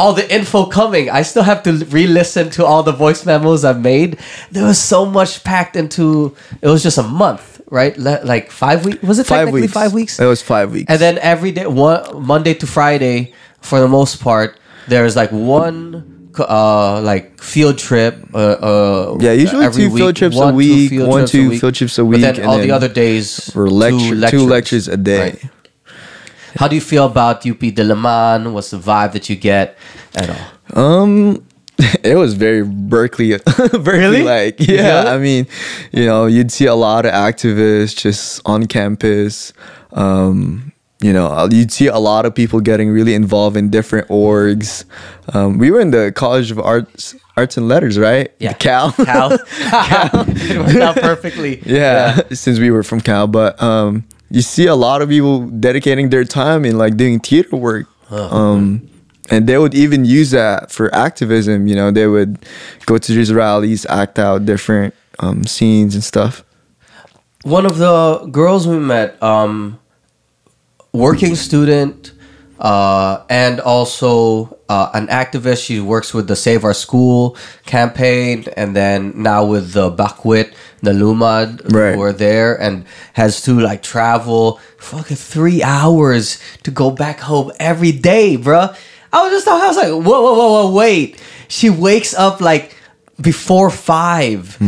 all the info coming. I still have to re-listen to all the voice memos I've made. There was so much packed into. It was just a month, right? Le- like five weeks. Was it Five technically weeks. five weeks? It was five weeks. And then every day, one Monday to Friday, for the most part, there's like one uh like field trip. Uh, uh Yeah, usually every two field trips a One, two week, field one, two field trips a But week, then and all the other days or lecture, two lectures a day. Right. How do you feel about UP Diliman? What's the vibe that you get at all? Um, it was very Berkeley, Berkeley like. You Yeah. I mean, you know, you'd see a lot of activists just on campus. Um, you know, uh, you'd see a lot of people getting really involved in different orgs. Um, we were in the College of Arts, Arts and Letters, right? Yeah. Cal. Cal. it worked out perfectly. yeah, since we were from Cal, but um, you see a lot of people dedicating their time in like doing theater work. Um, and they would even use that for activism. You know, they would go to these rallies, act out different um, scenes and stuff. One of the girls we met, um, working student, uh, and also uh, an activist. She works with the Save Our School campaign, and then now with the Bakwit, the Lumad, Right. who are there, and has to like travel fucking three hours to go back home every day, bruh. I was just, I was like, whoa, whoa, whoa, whoa, wait. She wakes up like before 5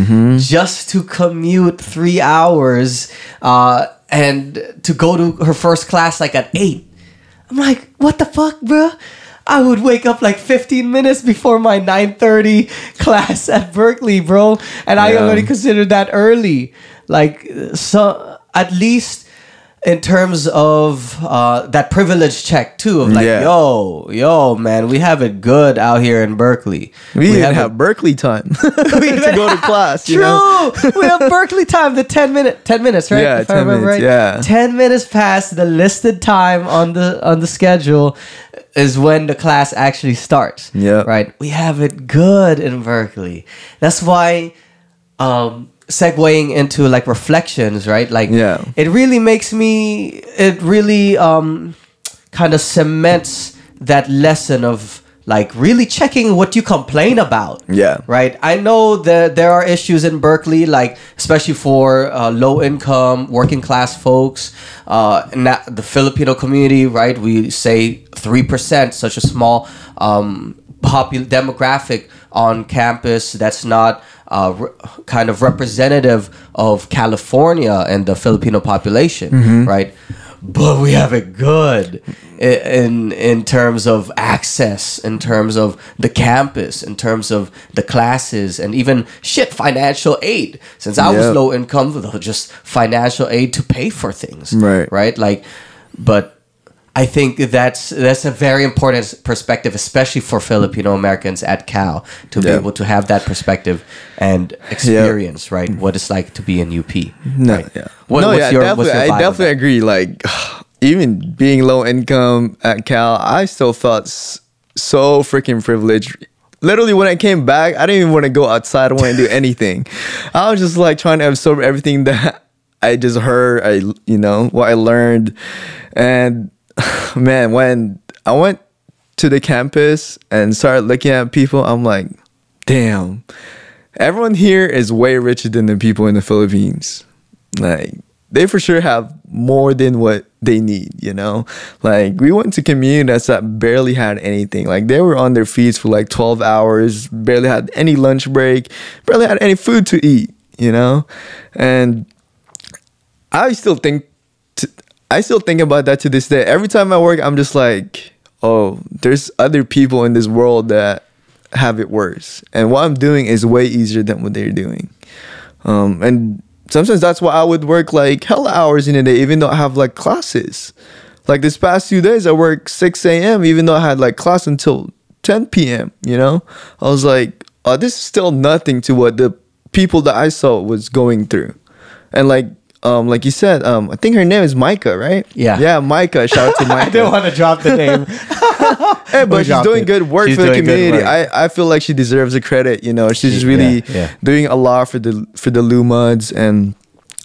just to commute three hours uh, and to go to her first class like at eight. I'm like, what the fuck, bro? I would wake up like 15 minutes before my 9:30 class at Berkeley, bro, and I already considered that early. Like, so at least in terms of uh, that privilege check too, of like, Yeah. yo, yo, man, we have it good out here in Berkeley. We, didn't have have Berkeley time to go to class. True. You know? we have Berkeley time, the 10 minute 10 minutes, right? Yeah, If I 10 remember minutes, yeah. 10 minutes past the listed time on the on the schedule is when the class actually starts. Yep. Right? We have it good in Berkeley. That's why um segueing into like reflections, right? Like Yeah. it really makes me it really um kind of cements that lesson of like really checking what you complain about Yeah. right i know that there are issues in berkeley like especially for uh, low income working class folks uh, the filipino community right we say 3% such a small um, popul- demographic on campus that's not uh, re- kind of representative of california and the filipino population right but we have it good in in terms of access, in terms of the campus, in terms of the classes, and even shit financial aid. Since I was Yep. low income, though, just financial aid to pay for things. Right. right. Like, but I think that's that's a very important perspective, especially for Filipino Americans at Cal, to be able to have that perspective and experience, right, what it's like to be in UP. No, right? yeah. What- no, what's yeah, your- definitely. what's your I definitely agree. Like, even being low income at Cal, I still felt so freaking privileged. Literally, when I came back, I didn't even want to go outside. I didn't want to do anything. I was just like trying to absorb everything that I just heard. I, you know, what I learned, and man, when I went to the campus and started looking at people, I'm like, damn, everyone here is way richer than the people in the Philippines. Like they for sure have more than what they need, you know? Like we went to communities that barely had anything. Like they were on their feet for like 12 hours, barely had any lunch break, barely had any food to eat, you know? And I still think I still think about that to this day. Every time I work, I'm just like, oh, there's other people in this world that have it worse, and what I'm doing is way easier than what they're doing. Um, and sometimes that's why I would work like hell hours in a day, even though I have like classes. Like this past few days, I worked 6 a.m. even though I had like class until 10 p.m. You know, I was like, oh, this is still nothing to what the people that I saw was going through, and like. Um, like you said, um, I think her name is Micah, right? Yeah. Yeah, Micah. Shout out to Micah. I don't want to drop the name. Hey, but she's doing it. good work She's for the community. I, I feel like she deserves the credit. You know, she's She- really yeah, yeah. doing a lot for the for the Lumads and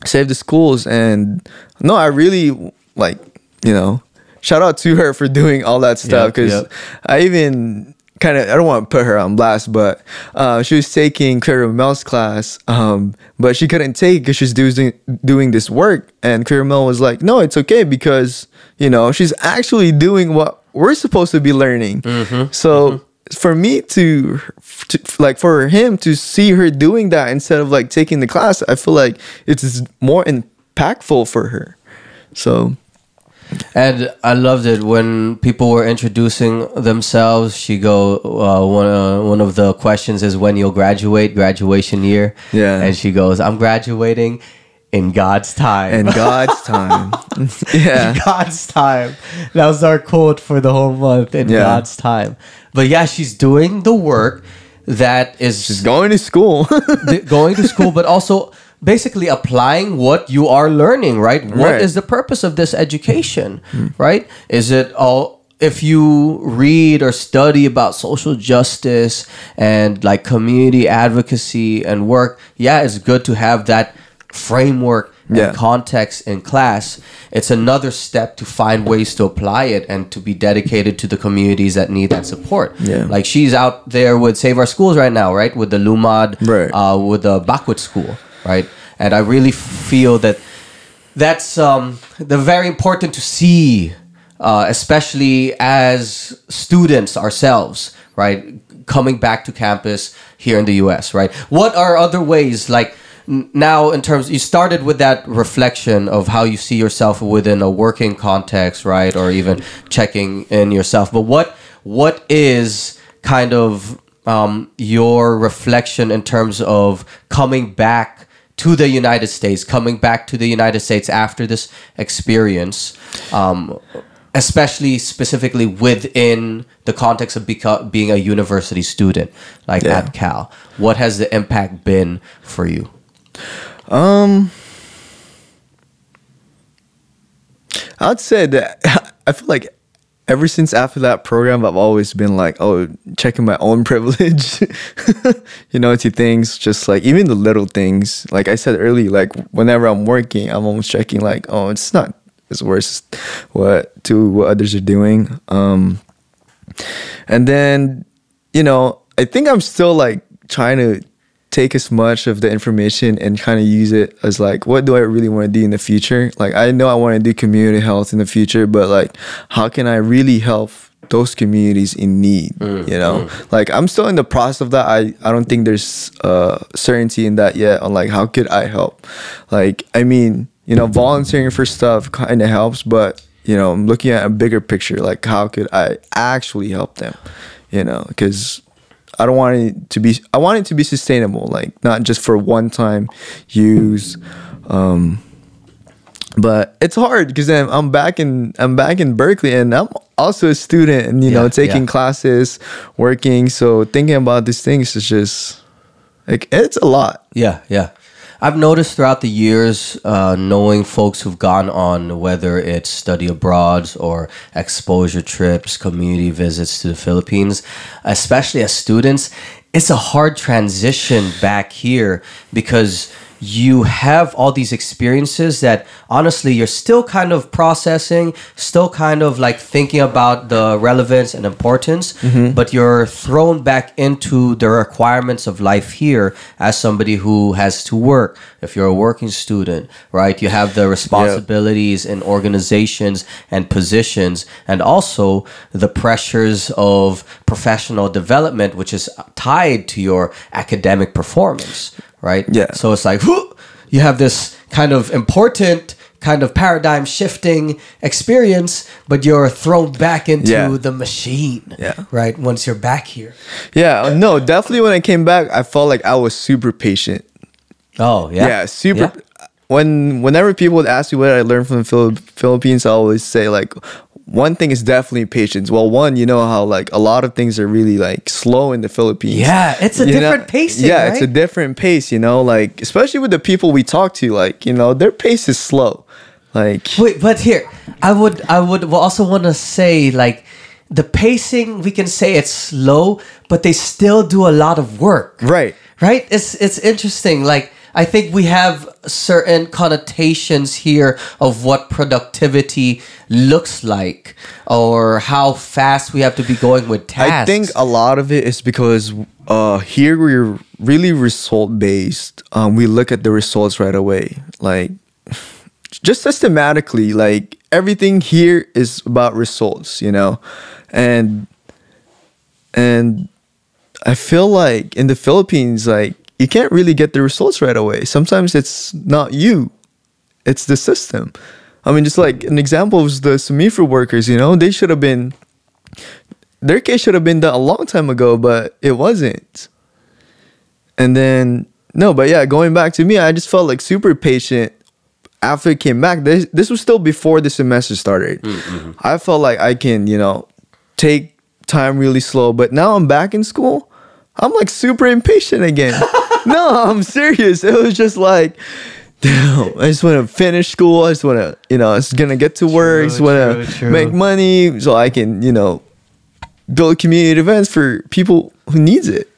save the schools. And no, I really like you know, shout out to her for doing all that stuff Yep, because yep. I even kind of I don't want to put her on blast, but uh, she was taking Clara Mel's class, um, but she couldn't take because she's doing doing this work, and Clara Mel was like, "No, it's okay because you know she's actually doing what we're supposed to be learning." So. For me to, to, like, for him to see her doing that instead of like taking the class, I feel like it's more impactful for her. So, And I loved it when people were introducing themselves. She go uh, one uh, one of the questions is when you'll graduate, graduation year. Yeah. and she goes, "I'm graduating in God's time." in God's time, yeah, God's time. That was our quote for the whole month. In Yeah. God's time. But yeah, she's doing the work that is she's going to school. going to school, but also basically applying what you are learning, right? What is the purpose of this education, right? Is it all if you read or study about social justice and like community advocacy and work, yeah, it's good to have that framework Yeah. and context in class, it's another step to find ways to apply it and to be dedicated to the communities that need that support. Yeah. Like she's out there with Save Our Schools right now, right? With the Lumad, Right. uh, with the Bakwit School, right? And I really feel that that's um, the very important to see, uh, especially as students ourselves, right? Coming back to campus here in the U.S., right? What are other ways, like now, in terms you started with that reflection of how you see yourself within a working context, right, or even checking in yourself. But what what is kind of um, your reflection in terms of coming back to the United States, coming back to the United States after this experience, um, especially specifically within the context of beco- being a university student, like Yeah. at Cal. What has the impact been for you? Um, I'd say that I feel like ever since after that program, I've always been like, oh, checking my own privilege, you know, to things, just like even the little things. Like I said earlier, like whenever I'm working, I'm almost checking like, oh, it's not as worse what to what others are doing. Um, and then, you know, I think I'm still like trying to take as much of the information and kind of use it as like what do I really want to do in the future? Like I know I want to do community health in the future, but like how can I really help those communities in need, you know? Like I'm still in the process of that. I I don't think there's uh certainty in that yet on like how could I help? Like I mean, you know, volunteering for stuff kind of helps, but you know, I'm looking at a bigger picture like how could I actually help them? You know, cuz I don't want it to be. I want it to be sustainable, like not just for one time use. Um, but it's hard because then I'm back in I'm back in Berkeley and I'm also a student and you know taking yeah. classes, working. So thinking about these things is just like it's a lot. Yeah, yeah. I've noticed throughout the years, uh, knowing folks who've gone on, whether it's study abroads or exposure trips, community visits to the Philippines, especially as students, it's a hard transition back here because you have all these experiences that honestly you're still kind of processing, still kind of like thinking about the relevance and importance, mm-hmm. but you're thrown back into the requirements of life here as somebody who has to work. If you're a working student, right, you have the responsibilities in organizations and positions, and also the pressures of professional development, which is tied to your academic performance, right? Yeah. So it's like, whoo, you have this kind of important, kind of paradigm shifting experience, but you're thrown back into Yeah. the machine, Yeah. right? Once you're back here. Yeah, no, definitely. When I came back, I felt like I was super patient. Oh, yeah. Yeah, super. Yeah. When whenever people would ask me what I learned from the Phil- Philippines, I always say like one thing is definitely patience. Well, one, you know how like a lot of things are really like slow in the Philippines. Yeah, it's a You know? different pacing, Yeah, it's a different pace. You know, like especially with the people we talk to, like you know their pace is slow. Like Wait, but here, I would I would also want to say like the pacing we can say it's slow, but they still do a lot of work. right. Right? It's it's interesting. Like I think we have certain connotations here of what productivity looks like or how fast we have to be going with tasks. I think a lot of it is because uh, here we're really result based. Um, we look at the results right away, like just systematically. Like everything here is about results, you know, and and I feel like in the Philippines, like you can't really get the results right away. Sometimes it's not you, it's the system. I mean, just like an example was the Sumifru workers, you know, they should have been their case should have been done a long time ago, but it wasn't. And then no, but yeah, going back to me, I just felt like super patient after it came back. This this was still before the semester started. Mm, mm-hmm. I felt like I can, you know, take time really slow, but now I'm back in school. I'm like super impatient again. no, I'm serious. It was just like damn, I just want to finish school. I just want to, you know, I was gonna get to work. I just want to make money so I can, you know, build community events for people who needs it.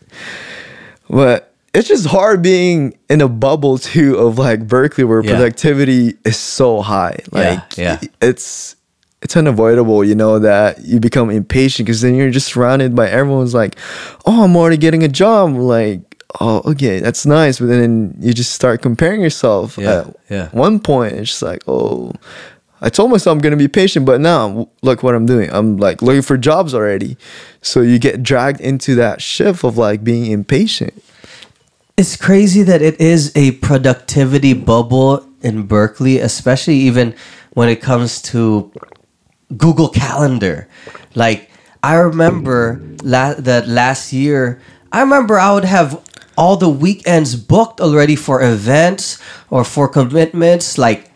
But it's just hard being in a bubble too of like Berkeley where Yeah. productivity is so high. Like yeah. it's it's unavoidable, you know, that you become impatient because then you're just surrounded by everyone's like, oh, I'm already getting a job. Like, oh, okay, that's nice. But then you just start comparing yourself. Yeah, At yeah. one point, it's just like, oh, I told myself I'm gonna be patient, but now look what I'm doing. I'm like looking for jobs already. So you get dragged into that shift of like being impatient. It's crazy that it is a productivity bubble in Berkeley, especially even when it comes to Google Calendar. Like I remember la- that last year, I remember I would have all the weekends booked already for events or for commitments like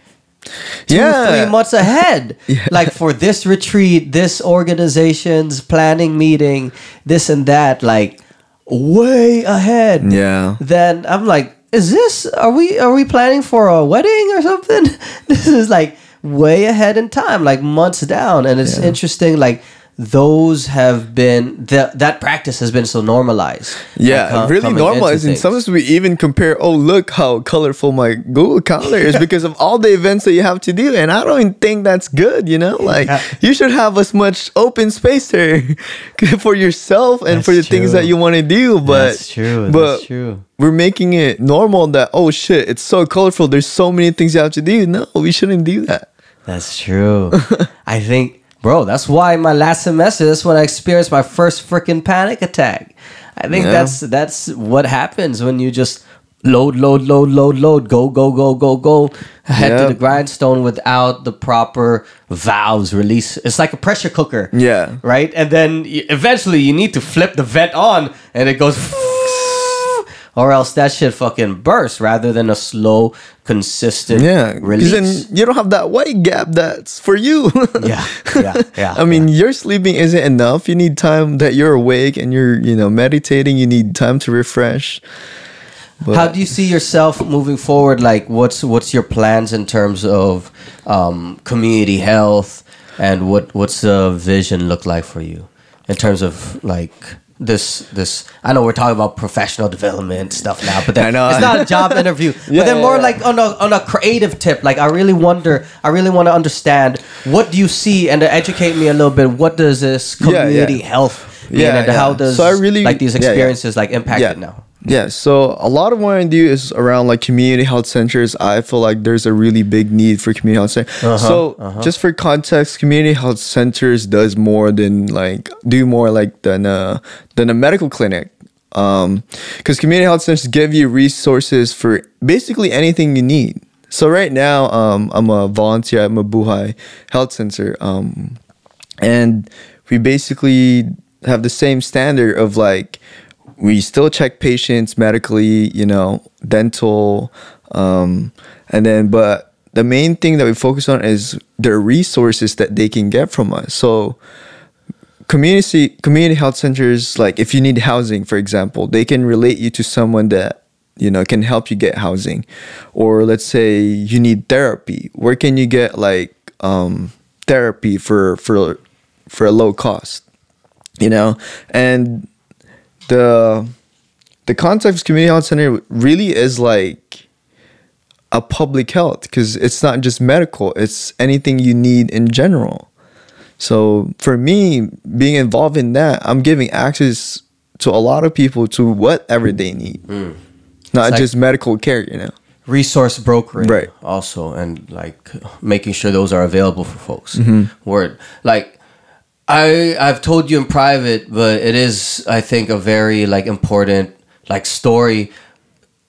two Yeah. three months ahead like for this retreat this organization's planning meeting this and that like way ahead Yeah. then i'm like is this are we are we planning for a wedding or something this is like way ahead in time like months down and it's Yeah. interesting like those have been that that practice has been so normalized Yeah, really normalized. And sometimes we even compare, oh, look how colorful my Google Calendar is because of all the events that you have to do. And I don't even think that's good, you know? Like, Yeah. you should have as much open space there for yourself and for the That's things that you want to do. But, That's true, But that's true. We're making it normal that, oh, shit, it's so colorful. There's so many things you have to do. No, we shouldn't do that. That's true. I think, bro, that's why my last semester, that's when I experienced my first freaking panic attack. I think Yeah. that's that's what happens when you just load, load, load, load, load, go, go, go, go, go, head to the grindstone without the proper valves release. It's like a pressure cooker. Yeah. Right? And then eventually you need to flip the vent on and it goes or else that shit fucking bursts rather than a slow, consistent Yeah. Because release. then you don't have that white gap that's for you. yeah, yeah, yeah. I mean, your sleeping isn't enough. You need time that you're awake and you're, you know, meditating. You need time to refresh. But How do you see yourself moving forward? Like, what's what's your plans in terms of um, community health, and what what's the vision look like for you in terms of like this this? I know we're talking about professional development stuff now, but then I know. it's not a job interview. Yeah, but then yeah, more yeah. like on a on a creative tip. Like, I really wonder. I really want to understand what do you see and to educate me a little bit. What does this community health mean, Yeah, and how does So I really- like these experiences like impact it now? Yeah, so a lot of what I do is around like community health centers. I feel like there's a really big need for community health centers. Uh-huh, so just for context, community health centers does more than like do more like than a than a medical clinic. Um, because community health centers give you resources for basically anything you need. So right now, um, I'm a volunteer at Mabuhay Health Center. Um, and we basically have the same standard of like we still check patients medically you know dental um, and then but the main thing that we focus on is the resources that they can get from us. So community community health centers like if you need housing for example they can relate you to someone that you know can help you get housing. Or let's say you need therapy where can you get like um therapy for for for a low cost you know? And the the concept of community health center really is like a public health because it's not just medical it's anything you need in general so for me, being involved in that, I'm giving access to a lot of people to whatever they need, not Hmm. Like- just medical care. You know. resource brokering Right. also and like making sure those are available for folks Mm-hmm. word like i i've told you in private but it is i think a very like important like story.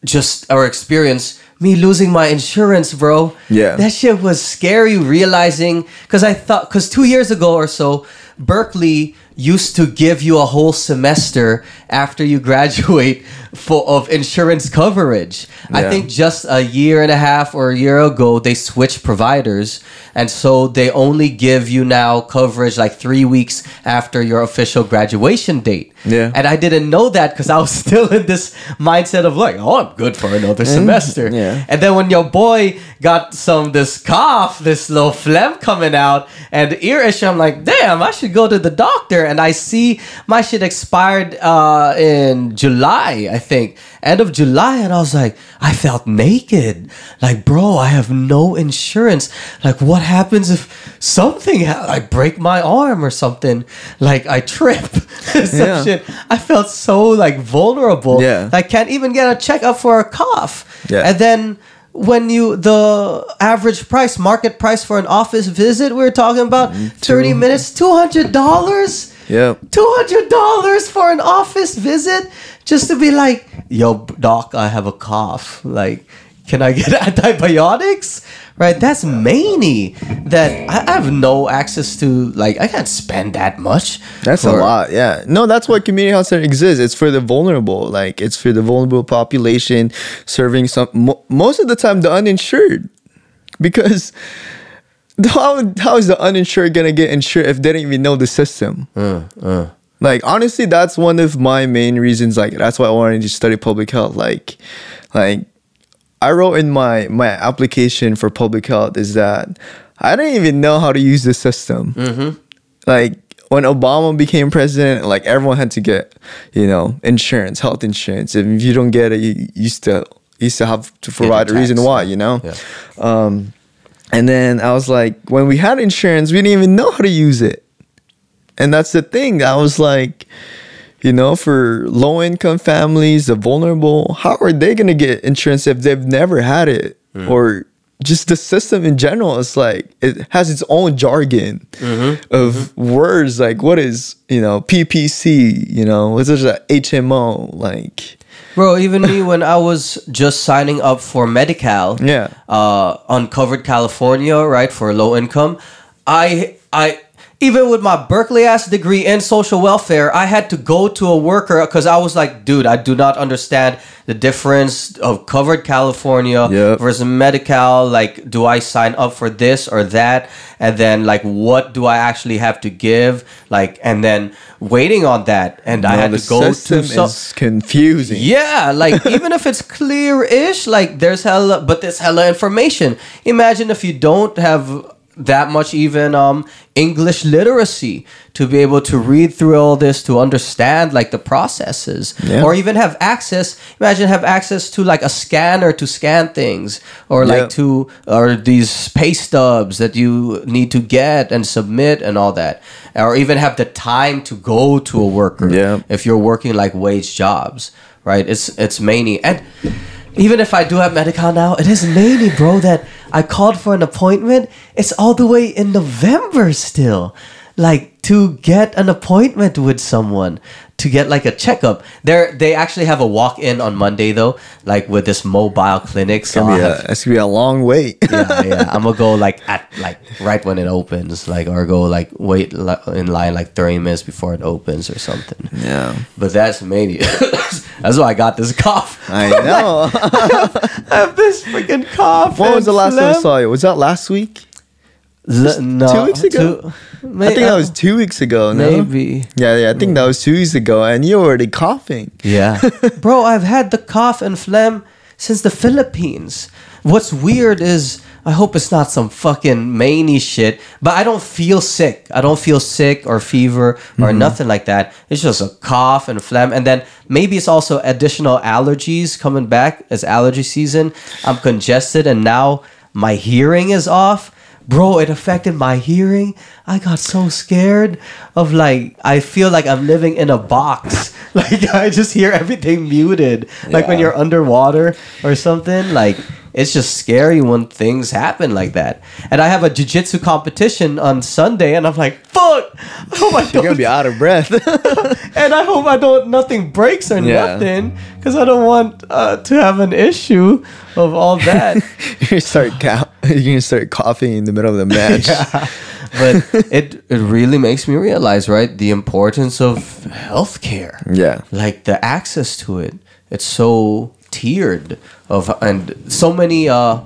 Just our experience. Me losing my insurance bro. Yeah. that shit was scary realizing because i thought because two years ago or so berkeley used to give you a whole semester after you graduate for of insurance coverage. I think just a year and a half or a year ago they switched providers. And so they only give you now coverage like three weeks after your official graduation date. Yeah. and i didn't know that because i was still in this mindset of like oh i'm good for another semester. Yeah. and then when your boy got some this cough this little phlegm coming out and ear issue i'm like damn i should go to the doctor. And i see my shit expired uh in july i think, end of July, and I was like, I felt naked. Like, bro, I have no insurance. Like, what happens if something, ha- I break my arm or something? Like, I trip. Some Yeah. shit. I felt so like vulnerable. Yeah. I can't even get a checkup for a cough. Yeah. And then when you the average price, market price for an office visit, we were talking about mm-hmm. thirty two- minutes, two hundred dollars. Yep. Two hundred dollars for an office visit, just to be like, "Yo, doc, I have a cough. Like, can I get antibiotics?" Right? That's many. That I have no access to. Like, I can't spend that much. That's a lot, yeah. No, that's why community health center exists. It's for the vulnerable, like it's for the vulnerable population, serving some mo- most of the time the uninsured, because how how is the uninsured gonna get insured if they don't even know the system? Uh, uh. Like honestly, that's one of my main reasons. Like that's why I wanted to study public health. Like, like I wrote in my my application for public health is that I didn't even know how to use the system. Like when Obama became president, like everyone had to get you know insurance, health insurance. If you don't get it, you used to you still have to provide a reason why. You know. Yeah. Um, and then I was like, when we had insurance, we didn't even know how to use it. And that's the thing. I was like, you know, for low income families, the vulnerable, how are they going to get insurance if they've never had it? Mm-hmm. Or just the system in general is like, it has its own jargon mm-hmm. of mm-hmm. words. Like, what is, you know, PPO, you know, what's this, a HMO? Like, Bro, even me when I was just signing up for Medi-Cal, Yeah. uh, uncovered California, right, for low income, I I even with my Berkeley ass degree in social welfare, I had to go to a worker because I was like, dude, I do not understand the difference of covered California Yep. versus Medi-Cal. Like, do I sign up for this or that? And then like, what do I actually have to give? Like, and then waiting on that, and I had to go to some. is confusing. Yeah, like even if it's clear-ish, like there's hella, but there's hella information. Imagine if you don't have that much even um English literacy to be able to read through all this to understand like the processes Yeah. or even have access imagine have access to like a scanner to scan things or like Yeah. to or these pay stubs that you need to get and submit and all that or even have the time to go to a worker Yeah. if you're working like wage jobs, right? It's it's mainly and even if I do have Medi-Cal now, it is mainly, bro, that I called for an appointment. It's all the way in November still. Like to get an appointment with someone to get like a checkup. They they actually have a walk in on Monday though, like with this mobile clinic. So It's gonna, be I'll a, it's gonna be a long wait. yeah, yeah. I'm gonna go like at like right when it opens, like or go like wait in line like 30 minutes before it opens or something. yeah. But that's mania. that's why I got this cough. I know. I have this freaking cough. when was the last time I saw you? Was that last week? L- no, two weeks ago? two- I may- think that was uh, two weeks ago. No? maybe. Yeah, yeah. I think that was two weeks ago, and you're already coughing. Yeah, bro, I've had the cough and phlegm since the Philippines. What's weird is I hope it's not some fucking many shit, but I don't feel sick. I don't feel sick or fever or nothing like that. It's just a cough and phlegm, and then maybe it's also additional allergies coming back as allergy season. I'm congested, and now my hearing is off. Bro, it affected my hearing. I got so scared of like I feel like I'm living in a box. Like I just hear everything muted. Like when you're underwater or something. Like it's just scary when things happen like that. And I have a jiu-jitsu competition on Sunday and I'm like, fuck! I hope I You're gonna be out of breath. and I hope I don't nothing breaks or Yeah. nothing. Because I don't want uh, to have an issue of all that. you're gonna start cou- You're gonna start coughing in the middle of the match. but it it really makes me realize, right, the importance of healthcare. Yeah. Like the access to it. It's so tiered of and so many uh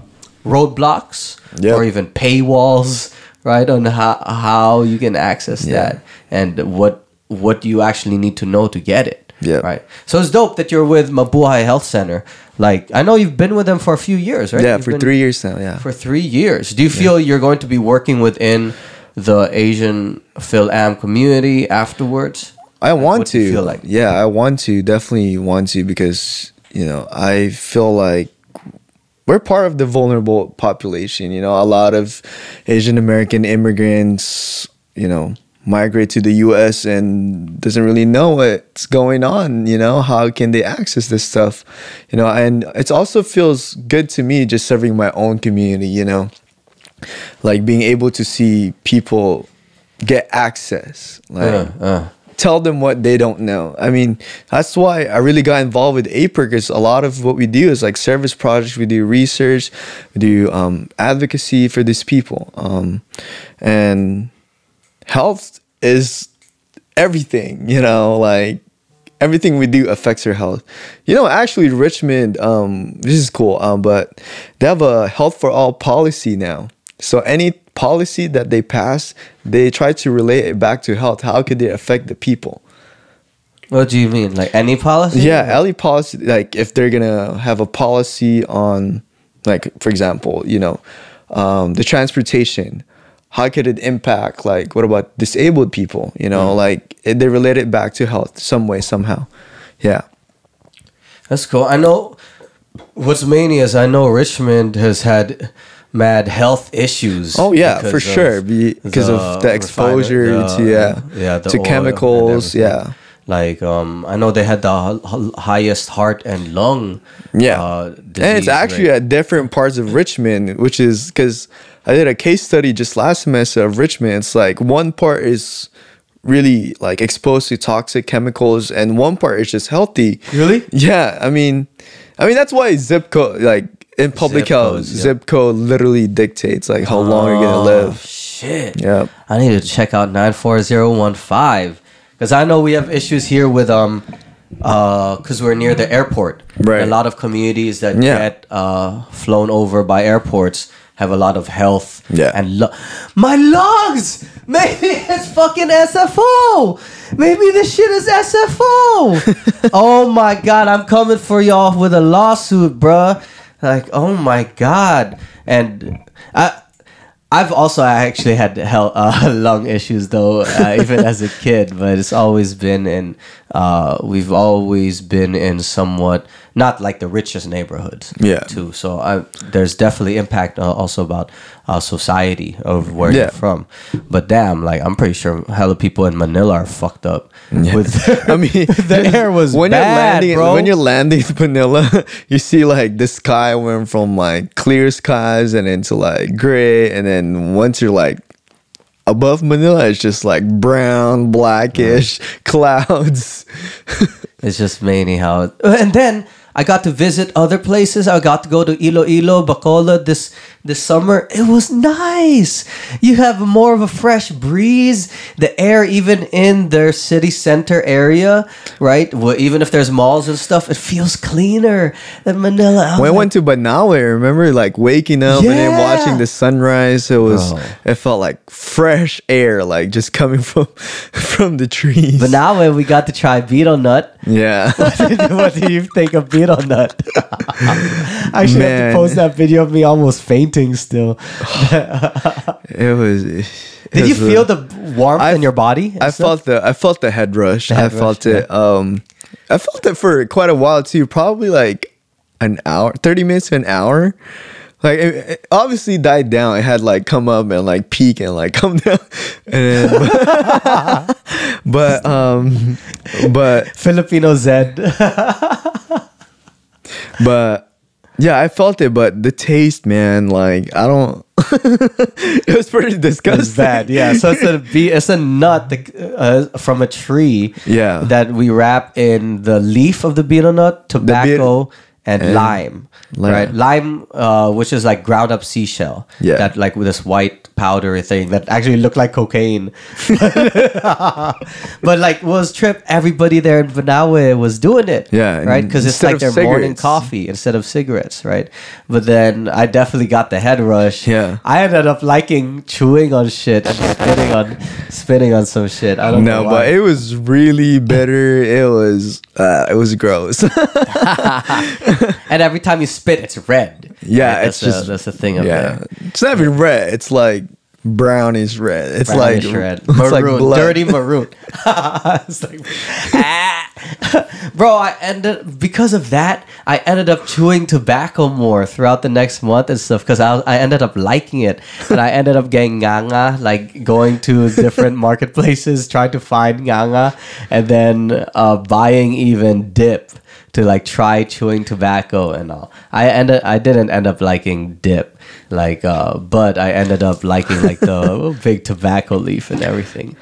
roadblocks Yep. or even paywalls, right, on how how you can access Yeah. that and what what you actually need to know to get it. Yep. Right. So it's dope that you're with Mabuhay Health Center. Like I know you've been with them for a few years, right? Yeah, You've for three years now. Yeah. for three years. Do you feel you're going to be working within the Asian Fil Am community afterwards? I want what to. feel like? Yeah, I want to. Definitely want to because you know I feel like we're part of the vulnerable population. You know, a lot of Asian American immigrants, you know, migrate to the U.S. and doesn't really know what's going on. You know, how can they access this stuff? You know, and it also feels good to me just serving my own community. You know, like being able to see people get access. Like Uh, uh. tell them what they don't know. I mean, that's why I really got involved with APER because a lot of what we do is like service projects. We do research, we do um, advocacy for these people, um, and health is everything. You know, like everything we do affects your health. You know, actually, Richmond, um, this is cool, um, but they have a health for all policy now. So any policy that they pass, they try to relate it back to health. How could it affect the people? What do you mean? Like any policy? Yeah, any policy, like if they're gonna have a policy on, like for example, you know, um, the transportation. How could it impact? Like, what about disabled people? You know, mm. like it, they relate it back to health some way somehow. Yeah. That's cool. I know what's mania is I know Richmond has had mad health issues. Oh yeah, for of sure. Because of the exposure to yeah, yeah, to oil chemicals. Yeah, Like um, I know they had the h- highest heart and lung. yeah. uh, and it's actually rate. at different parts of Richmond, which is because I did a case study just last semester of Richmond. It's like one part is really like exposed to toxic chemicals, and one part is just healthy. Really? Yeah, I mean, I mean that's why zip code like in public Zip health, codes, yeah. zip code literally dictates like how long you're gonna Oh, live. Shit. Yeah. I need to check out nine four zero one five because I know we have issues here with um uh because we're near the airport. Right. A lot of communities that Yeah. get uh flown over by airports have a lot of health. Yeah. And lu- my lungs. Maybe it's fucking SFO. Maybe this shit is SFO. oh my god, I'm coming for y'all with a lawsuit, bruh. Like, oh my god. And I I've also actually had hell, uh, lung issues though, uh, even as a kid. But it's always been in. Uh, we've always been in somewhat not like the richest neighborhoods. Yeah. Too. So I, there's definitely impact uh, also about uh, society of where Yeah. you're from. But damn, like I'm pretty sure hella people in Manila are fucked up. With I mean, the air was when bad, you're landing bro. when you're landing in Manila, you see like the sky went from like clear skies and into like gray, and then once you're like above Manila, it's just like brown, blackish clouds. It's just mainly how. It, and then I got to visit other places. I got to go to Iloilo, Bacolod this this summer. It was nice. You have more of a fresh breeze. The air, even in their city center area, right? Well, even if there's malls and stuff, it feels cleaner than Manila. I'm when I went to Banawe, remember like waking up and then watching the sunrise. It was Bro. it felt like fresh air, like just coming from from the trees. when we got to try betel nut, yeah. what do you think of betel nut? I actually have to post that video of me almost fainting still. it was. Did you feel the warmth I- in your body? I stuff? felt the I felt the head rush. head I rush, felt it. Um, I felt it for quite a while too. Probably like an hour, thirty minutes to an hour. Like it, it obviously died down. It had like come up and like peak and like come down, and then, but um, but Filipino Zed. but yeah, I felt it. But the taste, man, like I don't. it was pretty disgusting. It's bad, yeah. So it's a be it's a nut that, uh, from a tree, Yeah. that we wrap in the leaf of the betel nut, tobacco, and, and lime, lime. right? Lime, uh, which is like ground up seashell, Yeah. that like with this white powdery thing that actually looked like cocaine, but like was trip. Everybody there in Banawe was doing it, Yeah, right? Because it's like their morning cigarettes. coffee instead of cigarettes, right? But then I definitely got the head rush. Yeah. I ended up liking chewing on shit and spitting on spitting on some shit. I don't know. No, why. but it was really bitter. It was uh, it was gross. and every time you spit, it's red. Yeah, Right? it's that's just a, that's the thing of yeah, it. it's not even red. It's like brownish red. It's like red, it's like maroon, blood. dirty maroon. It's like, ah. Bro, I ended because of that. I ended up chewing tobacco more throughout the next month and stuff because I, I ended up liking it, and I ended up getting nganga, like going to different marketplaces trying to find nganga, and then uh, buying even dip to like try chewing tobacco and all. I ended I didn't end up liking dip, like uh, but I ended up liking like the big tobacco leaf and everything.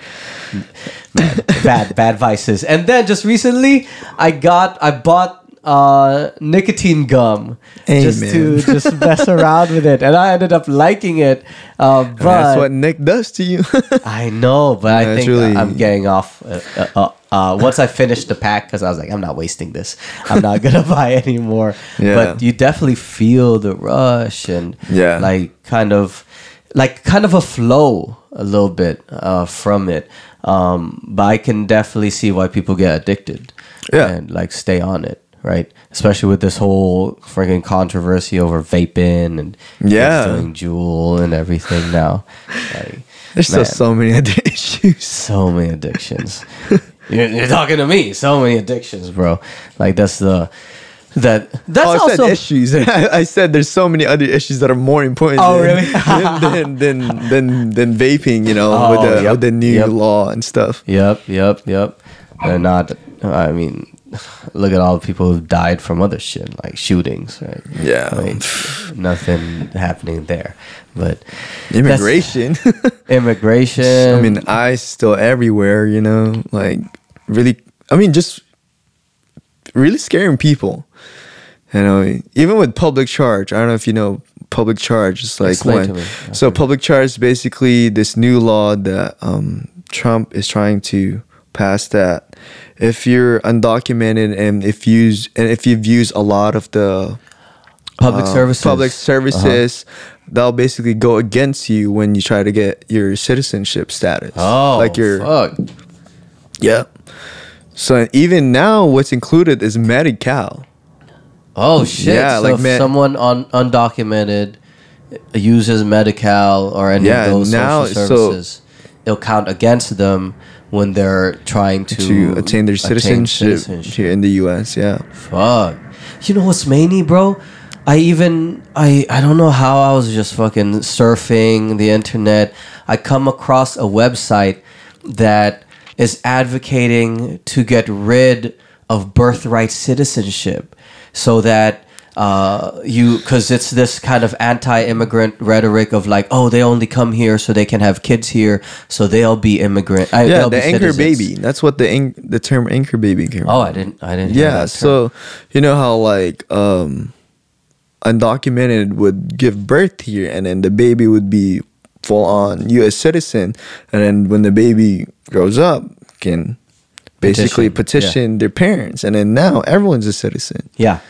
Bad bad vices. And then just recently, I got I bought uh nicotine gum just to just mess around with it and i ended up liking it uh but That's what Nick does to you. I know, but I think really... I'm getting off. Uh, uh, uh, uh, once I finished the pack, because I was like, I'm not wasting this. I'm not gonna buy anymore. Yeah. But you definitely feel the rush and Yeah. like kind of, like kind of a flow a little bit uh, from it. Um, but I can definitely see why people get addicted. Yeah. And like stay on it. Right, especially with this whole freaking controversy over vaping and Yeah. doing Juul and everything now. Like, There's still so many issues. so many addictions. you're, you're talking to me. So many addictions, bro. Like that's the that that's oh, I also said issues. I, I said there's so many other issues that are more important. Oh, than, really? than, than, than, than vaping, you know, Oh, with the yep, with the new yep. law and stuff. Yep, yep, yep. They're not. I mean, look at all the people who've died from other shit like shootings. Right? Yeah. I mean, nothing happening there, but Immigration. immigration. I mean, ICE still everywhere, you know, like really. I mean, just really scaring people. You know, even with public charge. I don't know if you know public charge. It's like Explain when. to. So public charge is basically this new law that um, Trump is trying to pass. That if you're undocumented and if you use and if you've used a lot of the public uh, services. public Uh-huh. services that'll basically go against you when you try to get your citizenship status. Oh, like your fuck. yeah. So even now, what's included is Medi-Cal. Oh shit! Yeah, so like if man- someone un- undocumented uh, uses Medi-Cal or any Yeah, of those now- social so- services, it'll count against them when they're trying to to attain their citizenship, citizenship. here in the U.S. Yeah, Fuck. You know what's many, bro? I even I I don't know how I was just fucking surfing the internet. I come across a website that is advocating to get rid of birthright citizenship so that uh, you because it's this kind of anti-immigrant rhetoric of like oh they only come here so they can have kids here so they'll be immigrant I, yeah. The be anchor citizens. baby. That's what the anch- the term anchor baby came. oh I didn't I didn't yeah. that. So you know how like um, undocumented would give birth here, and then the baby would be full on U.S. citizen, and then when the baby grows up, can basically Petition, petition their parents, and then now everyone's a citizen. Yeah.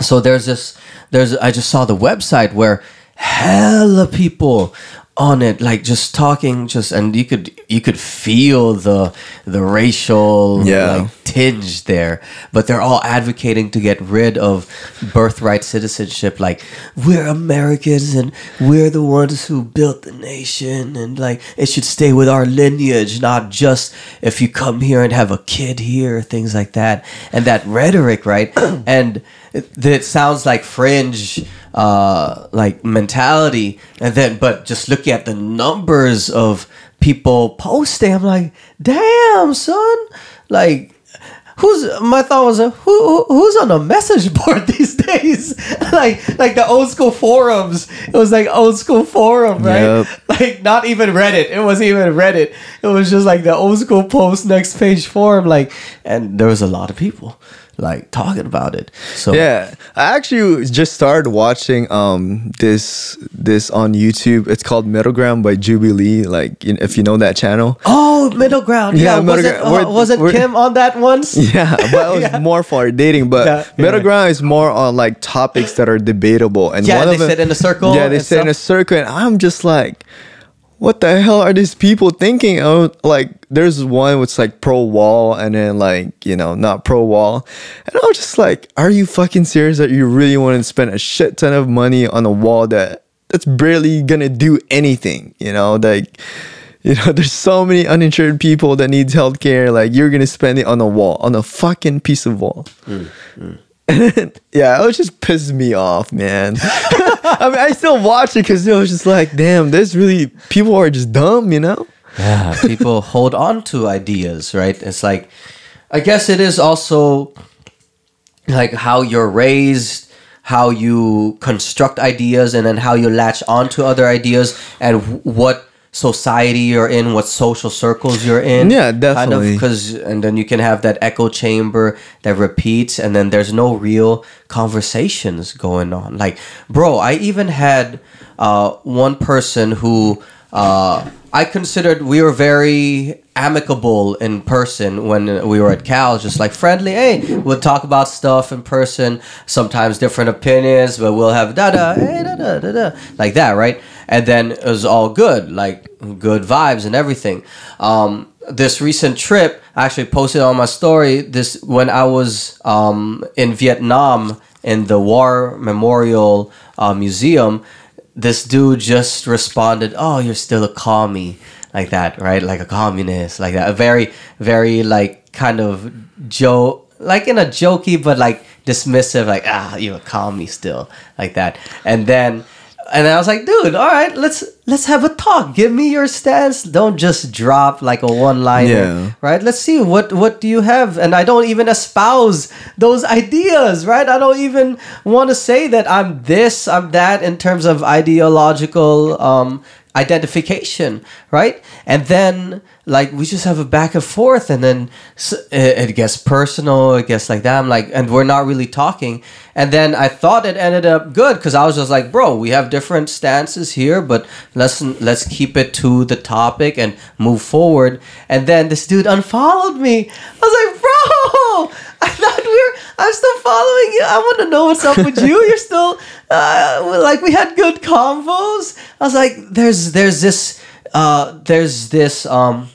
So there's this there's I just saw the website where hella people on it like just talking just and you could you could feel the the racial Yeah. like tinge there. But they're all advocating to get rid of birthright citizenship like we're Americans and we're the ones who built the nation and like it should stay with our lineage not just if you come here and have a kid here things like that. And that rhetoric right? And it, it sounds like fringe uh like mentality. And then but just looking at the numbers of people posting i'm like damn son. Like who's my thought was who who- who's on a message board these days? Like like the old school forums. It was like old school forum right? Yep. like not even reddit. It wasn't even reddit. It was just like the old school post next page forum like and there was a lot of people like talking about it so Yeah, I actually just started watching um this this on YouTube. It's called Middle Ground by Jubilee. Like if you know that channel. Oh, middle ground. Yeah, Yeah, middle was it, uh, was it Kim on that once? Yeah, but it was more for dating. But Yeah, Middle yeah. Ground is more on like topics that are debatable. And Yeah, one they of them, sit in a circle Yeah, they sit in a circle, and I'm just like. What the hell are these people thinking? Oh, like there's one that's like pro wall, and then like you know not pro wall, and I was just like, are you fucking serious that you really want to spend a shit ton of money on a wall that that's barely gonna do anything. You know, like you know, there's so many uninsured people that needs healthcare. Like you're gonna spend it on a wall, on a fucking piece of wall. Mm, mm. yeah, it was just pissed me off, man. I mean, I still watch it because it was just like, damn, this really people are just dumb, you know. Yeah, people hold on to ideas, right? It's like, I guess it is also like how you're raised, how you construct ideas, and then how you latch onto other ideas, and what society you're in, what social circles you're in. Yeah, Kind definitely. of because, and then you can have that echo chamber that repeats, and then there's no real conversations going on. Like, bro, I even had uh, one person who uh, I considered we were very amicable in person when we were at Cal, just like friendly. Hey, we'll talk about stuff in person. Sometimes different opinions, but we'll have da da hey da da da da like that, right? And then it was all good, like good vibes and everything. Um, this recent trip, I actually posted on my story. This when I was um, in Vietnam in the War Memorial uh, Museum this dude just responded, "Oh, you're still a commie," like that, right? Like a communist, like that. A very, very like kind of joke, like in a jokey but like dismissive, like ah, you're a commie still, like that. And then, and I was like, dude, all right, let's let's have a talk. Give me your stance. Don't just drop like a one liner, Yeah. right? Let's see what what do you have. And I don't even espouse those ideas, right? I don't even want to say that I'm this, I'm that in terms of ideological um, identification, right? And then like we just have a back and forth, and then it, uh, it gets personal, it gets like that. I'm like, and we're not really talking. And then I thought it ended up good because I was just like, bro, we have different stances here, but let's let's keep it to the topic and move forward. And then this dude unfollowed me. I was like, bro, I thought we were. I'm still following you. I want to know what's up with you. You're still uh, like we had good convos. I was like, there's there's this uh, there's this um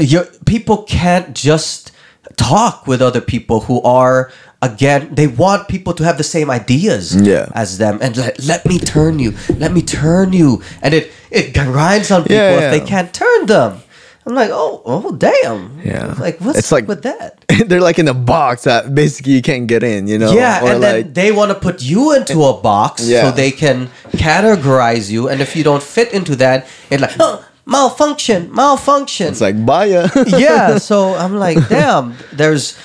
your people can't just talk with other people who are again they want people to have the same ideas Yeah. as them and let, let me turn you let me turn you and it it grinds on people Yeah, if they can't turn them i'm like oh oh damn Yeah. like what's It's like- with that They're like in a box that basically you can't get in, you know? yeah, Or and like, then they want to put you into a box so they can categorize you, and if you don't fit into that, it's like oh, malfunction, malfunction. it's like, bye yeah, so I'm like, damn. There's,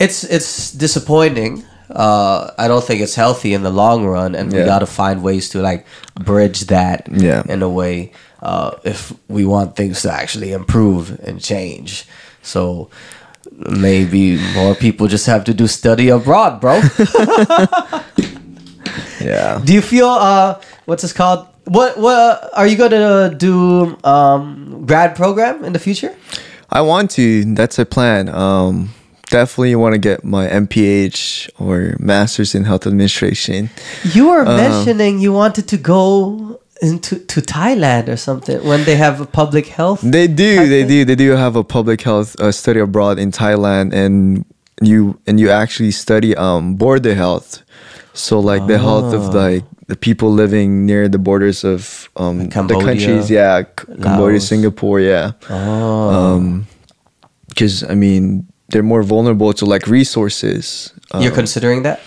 it's it's disappointing. Uh, I don't think it's healthy in the long run, and we got to find ways to like bridge that Yeah. in a way uh, if we want things to actually improve and change. So maybe more people just have to do study abroad, bro. yeah. do you feel uh, what's this called? What what are you gonna do? Um, grad program in the future? I want to. That's a plan. Um, definitely want to get my MPH or Masters in Health Administration. You were mentioning you wanted to go into to Thailand or something when they have a public health. They do. They do. They do have a public health uh, study abroad in Thailand, and you and you actually study um border health. So like the health of Oh. like the people living near the borders of um the Cambodia, countries. Yeah, C- Cambodia, Singapore. Yeah. Oh, Um, because I mean they're more vulnerable to like resources. you're Um, considering that?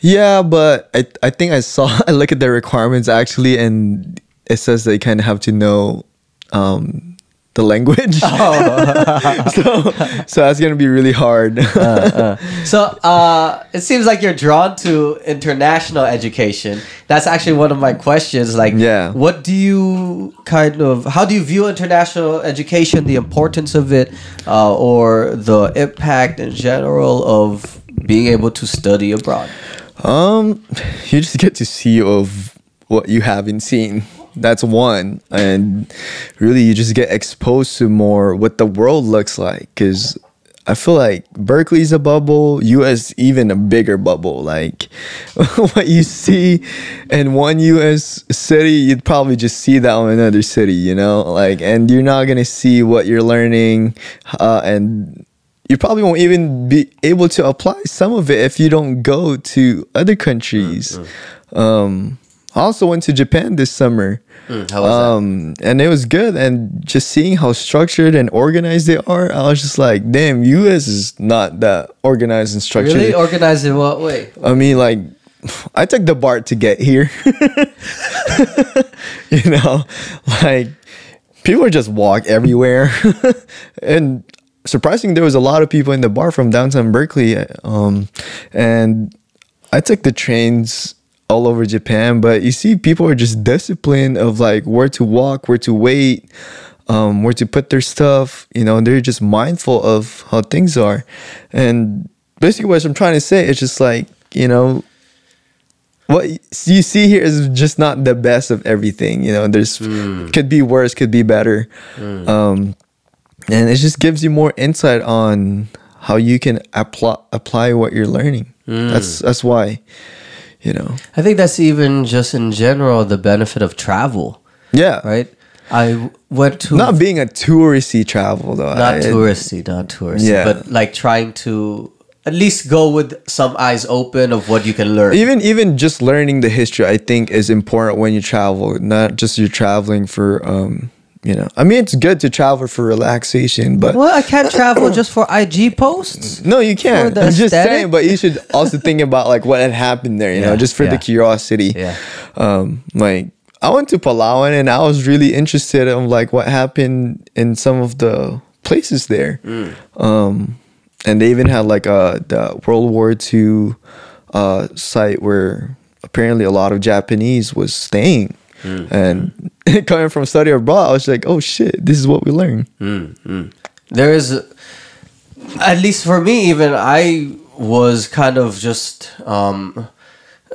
Yeah, but I I think I saw I look at the requirements actually, and it says they kind of have to know um, the language. Oh. so so that's gonna be really hard. So uh, it seems like you're drawn to international education. That's actually one of my questions. Like, Yeah. what do you kind of? How do you view international education? The importance of it, uh, or the impact in general of being able to study abroad? Um, you just get to see of what you haven't seen. That's one, and really you just get exposed to more what the world looks like. Because I feel like Berkeley's a bubble, US even a bigger bubble. Like what you see in one US city, you'd probably just see that in another city, you know? Like and you're not gonna see what you're learning uh, and you probably won't even be able to apply some of it if you don't go to other countries. Um I also went to Japan this summer. Mm, how was Um, and it was good. And just seeing how structured and organized they are, I was just like, damn, US is not that organized and structured. Really organized in what way? I mean, like, I took the BART to get here. you know, like, people just walk everywhere. and surprising, there was a lot of people in the BART from downtown Berkeley. Um, and I took the trains all over Japan, but you see, people are just disciplined of like where to walk, where to wait, um, where to put their stuff. You know, they're just mindful of how things are. And basically, what I'm trying to say is just like, you know, what you see here is just not the best of everything. You know, there's could be worse, could be better. Um, and it just gives you more insight on how you can apply apply what you're learning. That's that's why, you know. I think that's even just in general the benefit of travel, Yeah. right? I went to Not being a touristy travel though. not I- touristy, not touristy, Yeah. but like trying to at least go with some eyes open of what you can learn. even even just learning the history i think is important when you travel not just you're traveling for um you know i mean it's good to travel for relaxation but well, I can't travel just for IG posts. no you can't i'm just aesthetic? saying but you should also think about like what had happened there you know just for yeah. the curiosity Yeah. um like i went to palawan and i was really interested in like what happened in some of the places there Mm. um and they even had like a the world war ii uh site where apparently a lot of japanese was staying Mm. and coming from study abroad i was like oh shit this is what we learn There is, at least for me, even I was kind of just, um,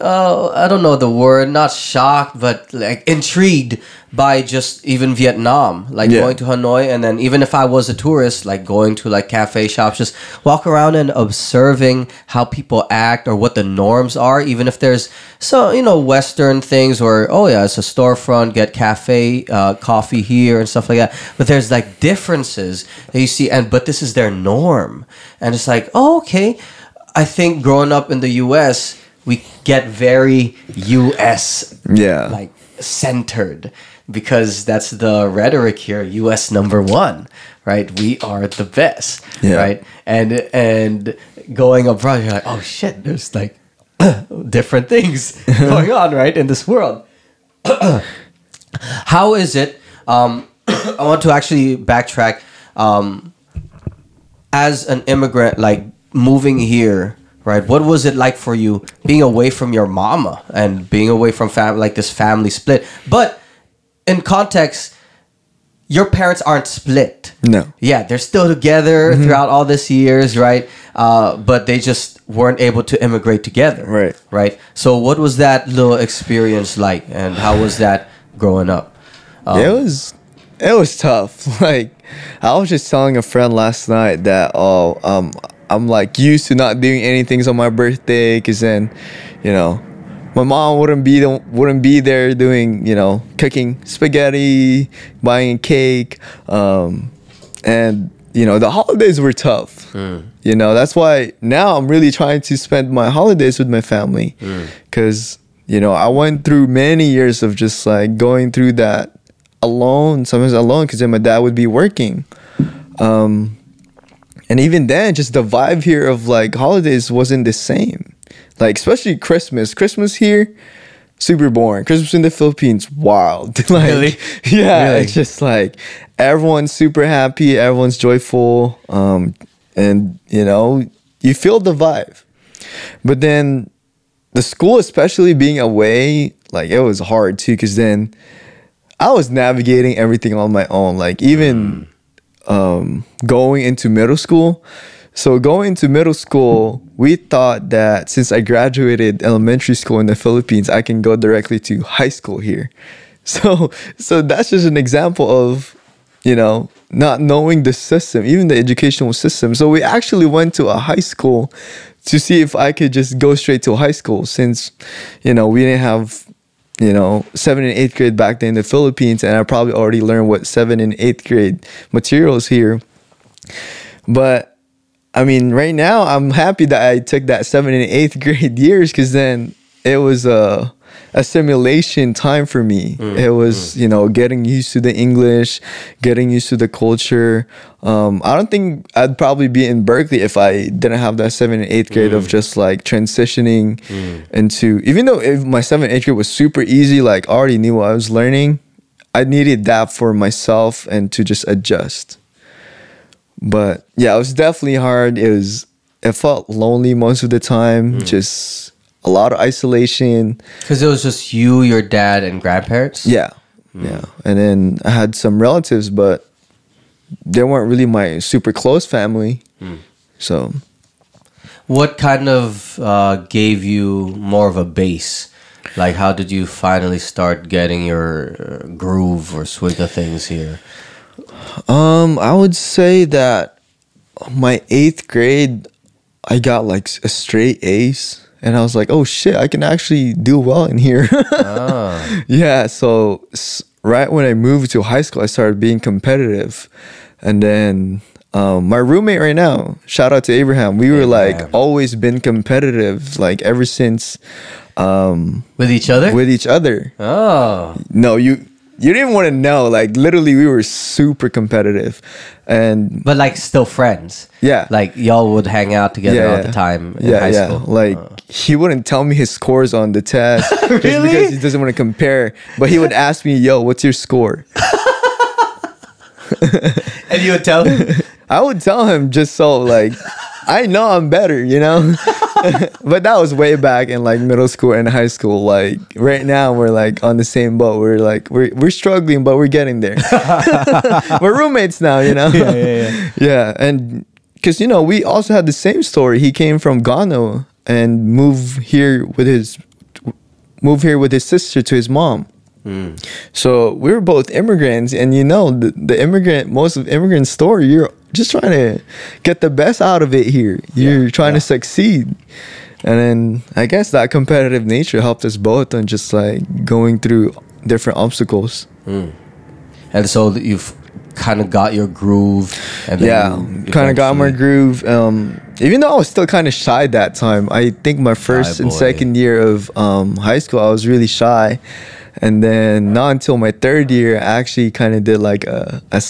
uh, I don't know the word, not shocked, but like intrigued by just even Vietnam, like Yeah. going to Hanoi, and then even if I was a tourist, like going to like cafe shops, just walk around and observing how people act or what the norms are, even if there's so you know Western things or oh yeah, it's a storefront, get cafe uh, coffee here and stuff like that. But there's like differences that you see, and but this is their norm, and it's like oh okay. I think growing up in the U.S., we get very U.S yeah. like centered because that's the rhetoric here us number one right? We are the best Yeah. right? And and going abroad you're like oh shit there's like different things going on right in this world. How is it um i want to actually backtrack um as an immigrant like moving here right? What was it like for you being away from your mama and being away from family like this family split? But in context your parents aren't split. No. Yeah they're still together throughout all these years right? Uh, but they just weren't able to immigrate together Right. right? So what was that little experience like and how was that growing up? It was it was tough. Like i was just telling a friend last night that oh um i'm like used to not doing anything on my birthday because then you know my mom wouldn't be the, wouldn't be there doing you know cooking spaghetti buying cake um and you know the holidays were tough. You know that's why now i'm really trying to spend my holidays with my family because you know i went through many years of just like going through that alone sometimes alone because then my dad would be working. Um and even then just the vibe here of like holidays wasn't the same. Like especially christmas. Christmas here super boring. Christmas in the philippines wild. Like Really? yeah Really? it's just like everyone's super happy everyone's joyful um and you know you feel the vibe. But then the school especially being away like it was hard too because then i was navigating everything on my own. Like even um, going into middle school. So going into middle school we thought that since i graduated elementary school in the philippines i can go directly to high school here. So so that's just an example of you know not knowing the system even the educational system. So we actually went to a high school to see if i could just go straight to high school since you know we didn't have you know seventh and eighth grade back then in the philippines and i probably already learned what seventh and eighth grade materials here. But i mean right now i'm happy that i took that seventh and eighth grade years because then it was uh assimilation time for me. Mm, it was, mm. you know, getting used to the English, getting used to the culture. Um, I don't think I'd probably be in Berkeley if I didn't have that seventh and eighth grade of mm. just like transitioning into. Even though if my seventh and eighth grade was super easy, like I already knew what I was learning. I needed that for myself and to just adjust. But yeah, it was definitely hard. It was it felt lonely most of the time, just a lot of isolation. Because it was just you, your dad, and grandparents. Yeah. Yeah. And then I had some relatives, but they weren't really my super close family. So What kind of uh, gave you more of a base? Like, how did you finally start getting your uh, groove or swing of things here? um I would say that my eighth grade I got like a straight ace and I was like, oh shit, I can actually do well in here. Ah, Yeah, so right when I moved to high school, I started being competitive, and then um, my roommate right now, shout out to Abraham, we were like always been competitive, like ever since um, with each other. with each other. oh, No, you you didn't want to know, like literally, we were super competitive, and but like still friends. Yeah. like y'all would hang out together all the time in yeah, high yeah. school. Like uh. he wouldn't tell me his scores on the test just because he doesn't want to compare. But he would ask me, "Yo, what's your score?" and you would tell him. I would tell him just so like I know I'm better, you know. but that was way back in like middle school and high school. Like right now, we're like on the same boat. We're like we're we're struggling, but we're getting there. we're roommates now, you know. Yeah, yeah, yeah. Yeah, and because you know we also had the same story. He came from Ghana and moved here with his moved here with his sister to his mom. Mm. So we were both immigrants, and you know the, the immigrant most of immigrant story. You're just trying to get the best out of it here. You're Yeah, trying yeah. to succeed, and then I guess that competitive nature helped us both on just like going through different obstacles. And so you've kind of got your groove. And then yeah kind of got my groove um even though i was still kind of shy that time i think my first and boy. second year of um high school i was really shy and then not until my third year i actually kind of did like a, a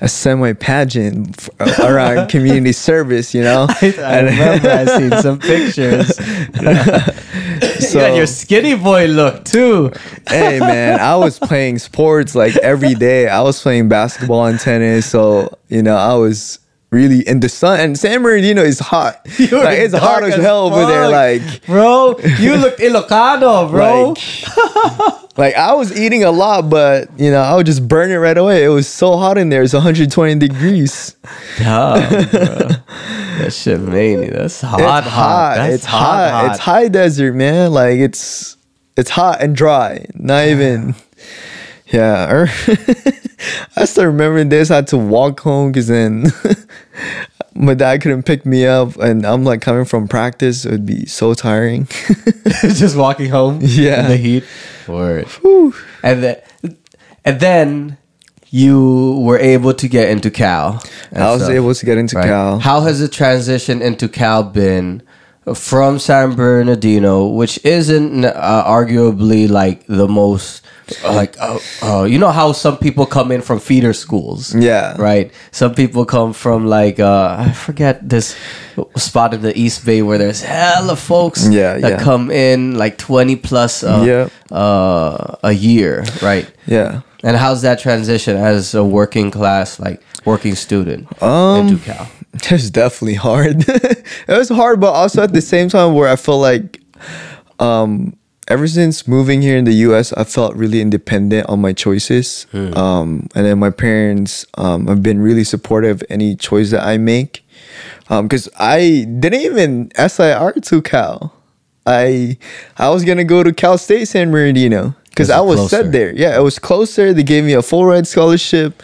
a semi pageant f- uh, around community service, you know. I remember I seen some pictures. you got your skinny boy look too. hey man, I was playing sports like every day. I was playing basketball and tennis, so you know I was really in the sun. And San Bernardino is hot. Like it's hot as as hell over there. Like Bro, you look ilocano, bro. Like, like I was eating a lot, but you know I would just burn it right away. It was so hot in there. It's 120 degrees. Damn, bro. That shit mania. That's hot, it's hot. hot. It's hot. It's high desert, man. Like it's it's hot and dry. Not even. Yeah, I still remember this. I had to walk home because then my dad couldn't pick me up, and I'm like coming from practice. It would be so tiring. Just walking home. Yeah. In the heat. Word. And then, and then you were able to get into Cal. I was stuff, able to get into right? Cal. How has the transition into Cal been from San Bernardino, which isn't uh, arguably like the most like uh, uh, you know how some people come in from feeder schools Yeah. right some people come from like uh i forget this spot in the east bay where there's hella folks Yeah, that yeah. come in like 20 plus uh, Yeah. uh, a year right yeah. and how's that transition as a working class like working student Um, into cal It was definitely hard. it was hard, but also at the same time where I felt like um ever since moving here in the US, I felt really independent on my choices. Um and then my parents um have been really supportive of any choice that I make. Um cuz I didn't even SIR to Cal. I I was going to go to Cal State San Bernardino cuz I was closer? set there. Yeah, it was closer. They gave me a full ride scholarship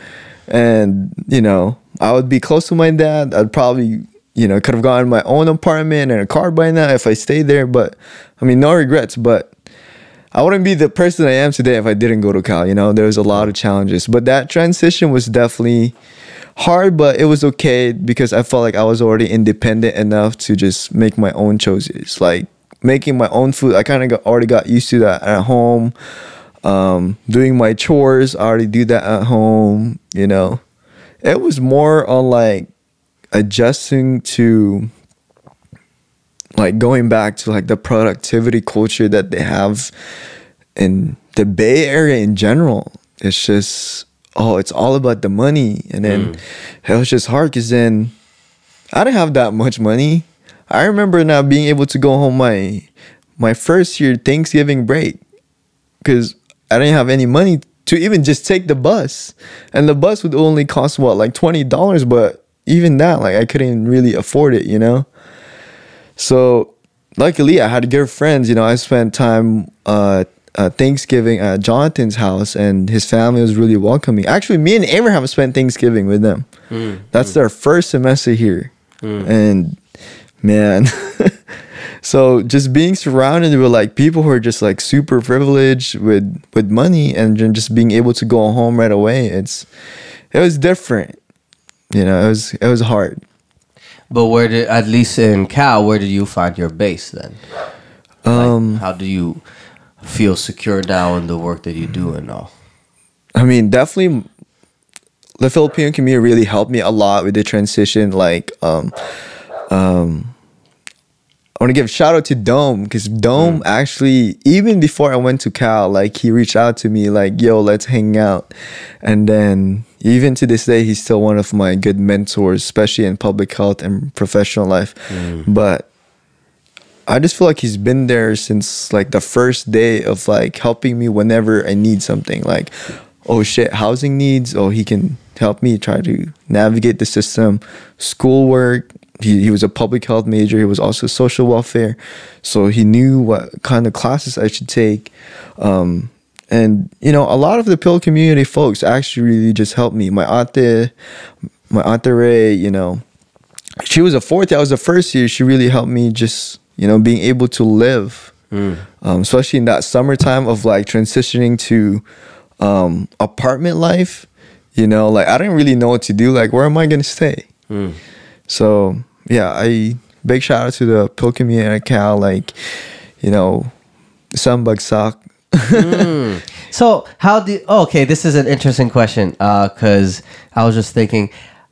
and you know i would be close to my dad i'd probably you know could have gotten my own apartment and a car by now if i stayed there but i mean no regrets but i wouldn't be the person i am today if i didn't go to cal you know there was a lot of challenges but that transition was definitely hard but it was okay because i felt like i was already independent enough to just make my own choices like making my own food. I kind of already got used to that at home. Um, doing my chores, I already do that at home. You know, it was more on like adjusting to like going back to like the productivity culture that they have in the Bay Area in general. It's just oh, it's all about the money, and then mm. it was just hard because then I didn't have that much money. I remember now being able to go home my my first year Thanksgiving break because I didn't have any money to even just take the bus, and the bus would only cost what like twenty dollars, but even that like I couldn't really afford it, you know. So luckily, I had good friends. You know, I spent time uh, uh, Thanksgiving at Jonathan's house, and his family was really welcoming. Actually, me and Abraham spent Thanksgiving with them. That's their first semester here, and man. so just being surrounded with like people who are just like super privileged with with money and just being able to go home right away it's it was different you know it was it was hard But where did at least in Cal, where did you find your base then? Um, how do you feel secure now in the work that you do and all? I mean, definitely the Filipino community really helped me a lot with the transition. Like, um, um, I want to give a shout out to Dome because Dome mm. actually, even before I went to Cal, like he reached out to me, like, yo, let's hang out. And then even to this day, he's still one of my good mentors, especially in public health and professional life. Mm. But I just feel like he's been there since like the first day of like helping me whenever I need something. Like, oh shit, housing needs. Oh, he can help me try to navigate the system. Schoolwork. He, he was a public health major. He was also social welfare, so he knew what kind of classes I should take. Um, and you know, a lot of the Fil community folks actually really just helped me. My auntie, my auntie Ray, you know, she was a fourth. year. I was the first year. She really helped me just you know being able to live, um, especially in that summertime of like transitioning to um, apartment life. You know, like I didn't really know what to do. Like, where am I gonna stay? So yeah, I big shout out to the Fil community at Cal. Like, you know, sunbug sock. So how do? Oh, okay, this is an interesting question because I was just thinking.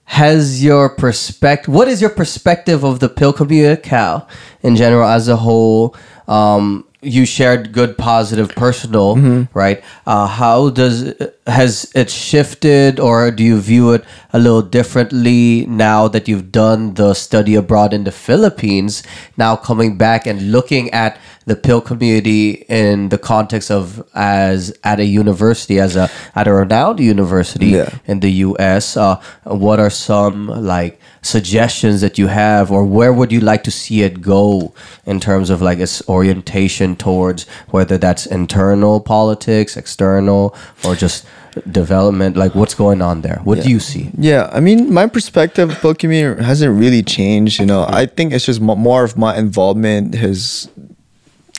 Has your perspective? What is your perspective of the Fil community at Cal in general as a whole? Um, you shared good, positive, personal, right? Uh, how does has it shifted, or do you view it a little differently now that you've done the study abroad in the Philippines? Now coming back and looking at the Fil community in the context of as at a university, as a at a renowned university Yeah. in the U.S. Uh, what are some like suggestions that you have, or where would you like to see it go in terms of like its orientation towards whether that's internal politics, external, or just development? Like what's going on there? What do you see? Yeah, I mean, my perspective community hasn't really changed. You know, I think it's just more of my involvement has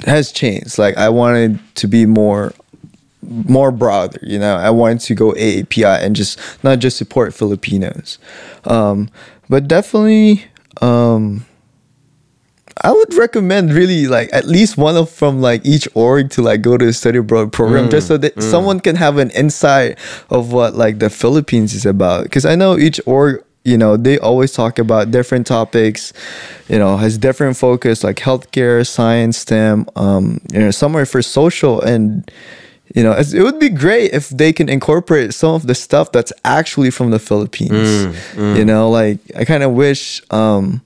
has changed. Like, I wanted to be more more broader. You know, I wanted to go AAPI and just not just support Filipinos, um, but definitely. Um, I would recommend really like at least one of from like each org to like go to a study abroad program just so that someone can have an insight of what like the Philippines is about. Because I know each org, you know, they always talk about different topics, you know, has different focus like healthcare, science, STEM, um, you know, somewhere for social and you know, it would be great if they can incorporate some of the stuff that's actually from the Philippines. You know, like I kind of wish um,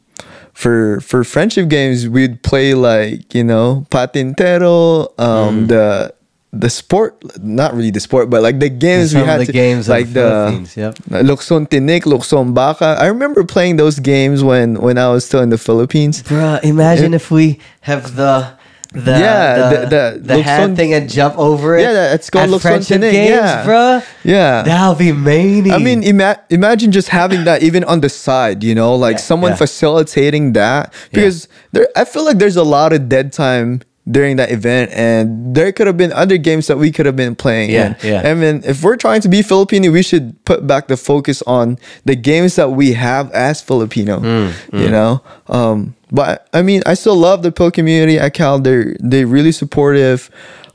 for for friendship games we'd play like you know patintero, um, the the sport, not really the sport, but like the games we had the to- games like the the Philippines, yep. Luksong Tinik, Luksong Baka. I remember playing those games when when I was still in the Philippines. Bruh, imagine if we have the the Yeah, the, the- the- the hand on- thing and jump over it. Yeah, it's called luksong friendship tinik, games, yeah. bruh. Yeah. That'll be mania. I mean, ima- imagine just having that even on the side, you know, like Yeah, someone yeah. facilitating that because there, I feel like there's a lot of dead time during that event, and there could have been other games that we could have been playing. Yeah, and, yeah. I mean, if we're trying to be Filipino, we should put back the focus on the games that we have as Filipino. Mm, You know, um, but I mean, I still love the Fil community at Cal. They're they really supportive,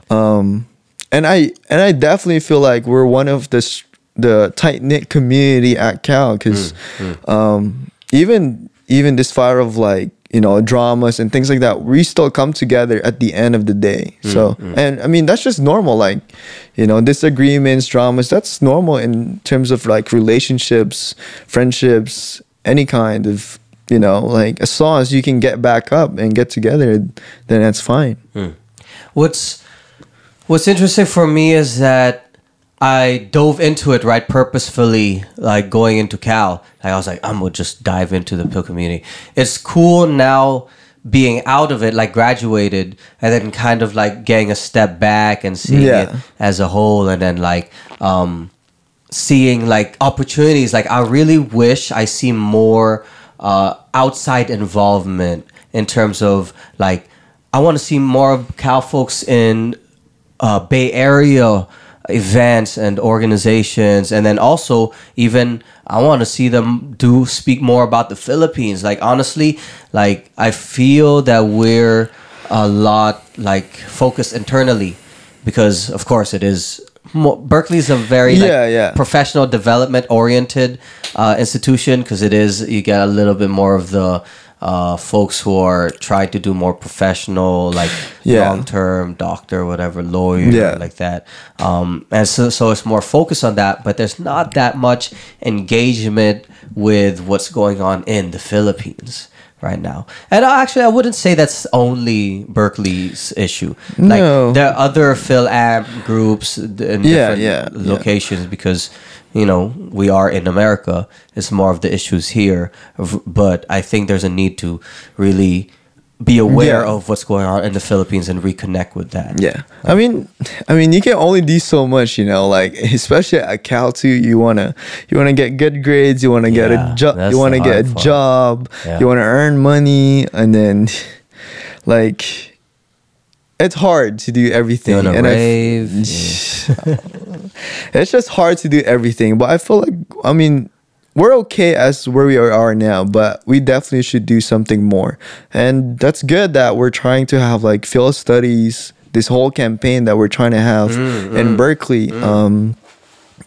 um, and I and I definitely feel like we're one of the the tight knit community at Cal because um, even even this fire of like you know dramas and things like that, we still come together at the end of the day. So and I mean that's just normal. Like you know disagreements, dramas. That's normal in terms of like relationships, friendships, any kind of you know like as long as you can get back up and get together, then that's fine. What's What's interesting for me is that I dove into it right purposefully, like going into Cal. Like I was like, I'm gonna just dive into the Fil community. It's cool now being out of it, like graduated, and then kind of like getting a step back and seeing Yeah. it as a whole, and then like um, seeing like opportunities. Like I really wish I see more uh, outside involvement in terms of like I want to see more of Cal folks in uh, Bay Area events and organizations, and then also even I want to see them do speak more about the Philippines. Like honestly, like I feel that we're a lot like focused internally because of course it is. Berkeley's a very like, Yeah, yeah. professional development oriented uh, institution because it is you get a little bit more of the uh, folks who are trying to do more professional like Yeah. long term doctor whatever lawyer Yeah. like that um, and so, so it's more focused on that but there's not that much engagement with what's going on in the philippines right now and actually i wouldn't say that's only berkeley's issue like No. there are other Fil Am groups in Yeah, different yeah, yeah. locations because you know we are in America. It's more of the issues here, but I think there's a need to really be aware Yeah. of what's going on in the Philippines and reconnect with that. Yeah, I mean, I mean, you can only do so much, you know. Like especially at Cal too, you wanna you wanna get good grades, you wanna get a job, you wanna get a part. job, Yeah. you wanna earn money, and then like it's hard to do everything. And I rave, it's just hard to do everything. But I feel like I mean we're okay as where we are, now, but we definitely should do something more. And that's good that we're trying to have like field studies, this whole campaign that we're trying to have mm, mm, in mm. Berkeley. Um,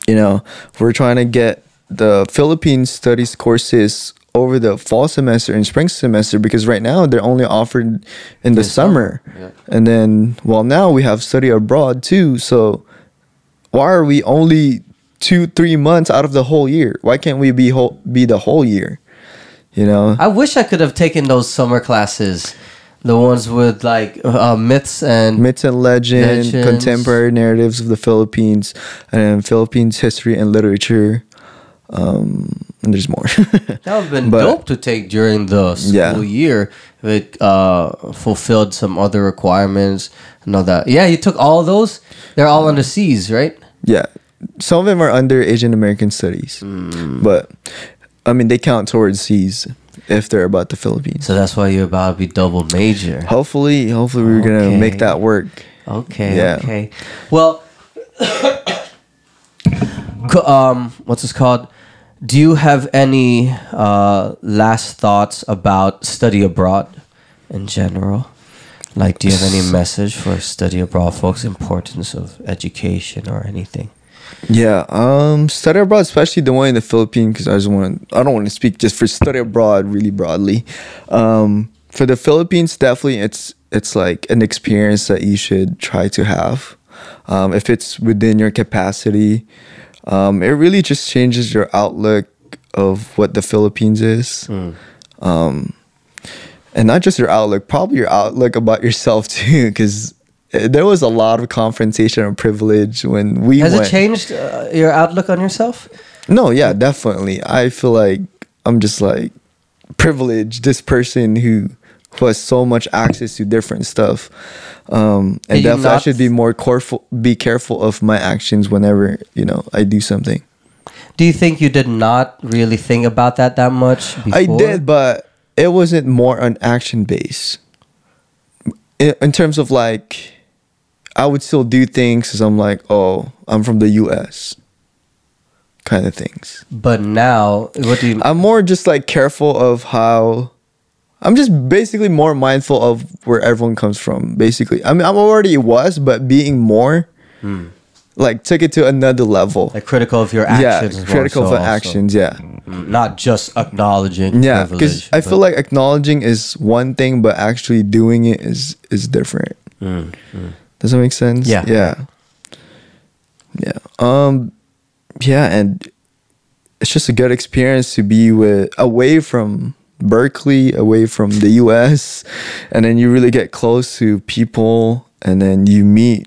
you know, we're trying to get the Philippine studies courses over the fall semester and spring semester because right now they're only offered in the summer. And then well now we have study abroad too. So why are we only two, three months out of the whole year? Why can't we be whole be the whole year? You know? I wish I could have taken those summer classes, the ones with like uh, myths and Myths and legend, Legends. contemporary narratives of the Philippines, and Philippines history and literature. Um, and there's more. That would have been But- dope to take during the school Yeah. year. If it uh, fulfilled some other requirements and all that. Yeah, you took all those. They're all on the C's, right? Yeah, some of them are under Asian American studies, Hmm. but I mean they count towards C's if they're about the Philippines. So that's why you're about to be double major. Hopefully, hopefully we're gonna make that work. Okay. Yeah. Okay. Well, um, what's this called? Do you have any uh, last thoughts about study abroad in general? Like, do you have any message for study abroad folks? Importance of education or anything? Yeah, um, study abroad, especially the one in the Philippines, because I just want to. I don't want to speak just for study abroad really broadly. Um, for the Philippines, definitely it's it's like an experience that you should try to have. Um, if it's within your capacity, um, it really just changes your outlook of what the Philippines is. Um, and not just your outlook, probably your outlook about yourself too, because there was a lot of confrontation and privilege when we Has went. it changed uh, your outlook on yourself? No, yeah, definitely. I feel like I'm just like privileged. This person who who has so much access to different stuff, um, and definitely I should be more careful. Be careful of my actions whenever you know I do something. Do you think you did not really think about that that much before? I did, but it wasn't more on action base. In, in terms of like, I would still do things because I'm like, oh, I'm from the U.S. Kind of things. But now, what do you? I'm more just like careful of how I'm just basically more mindful of where everyone comes from. Basically, I mean, I'm already was, but being more, hmm. like, took it to another level. Hmm. Like critical of your yeah, actions. more critical so for also. actions. Yeah, mm, Not just acknowledging. yeah. Because I feel like acknowledging is one thing, but actually doing it is is different. Mm, mm. Does that make sense? Yeah. Yeah. Yeah. Um. Yeah, and it's just a good experience to be with away from Berkeley, away from the U.S., and then you really get close to people, and then you meet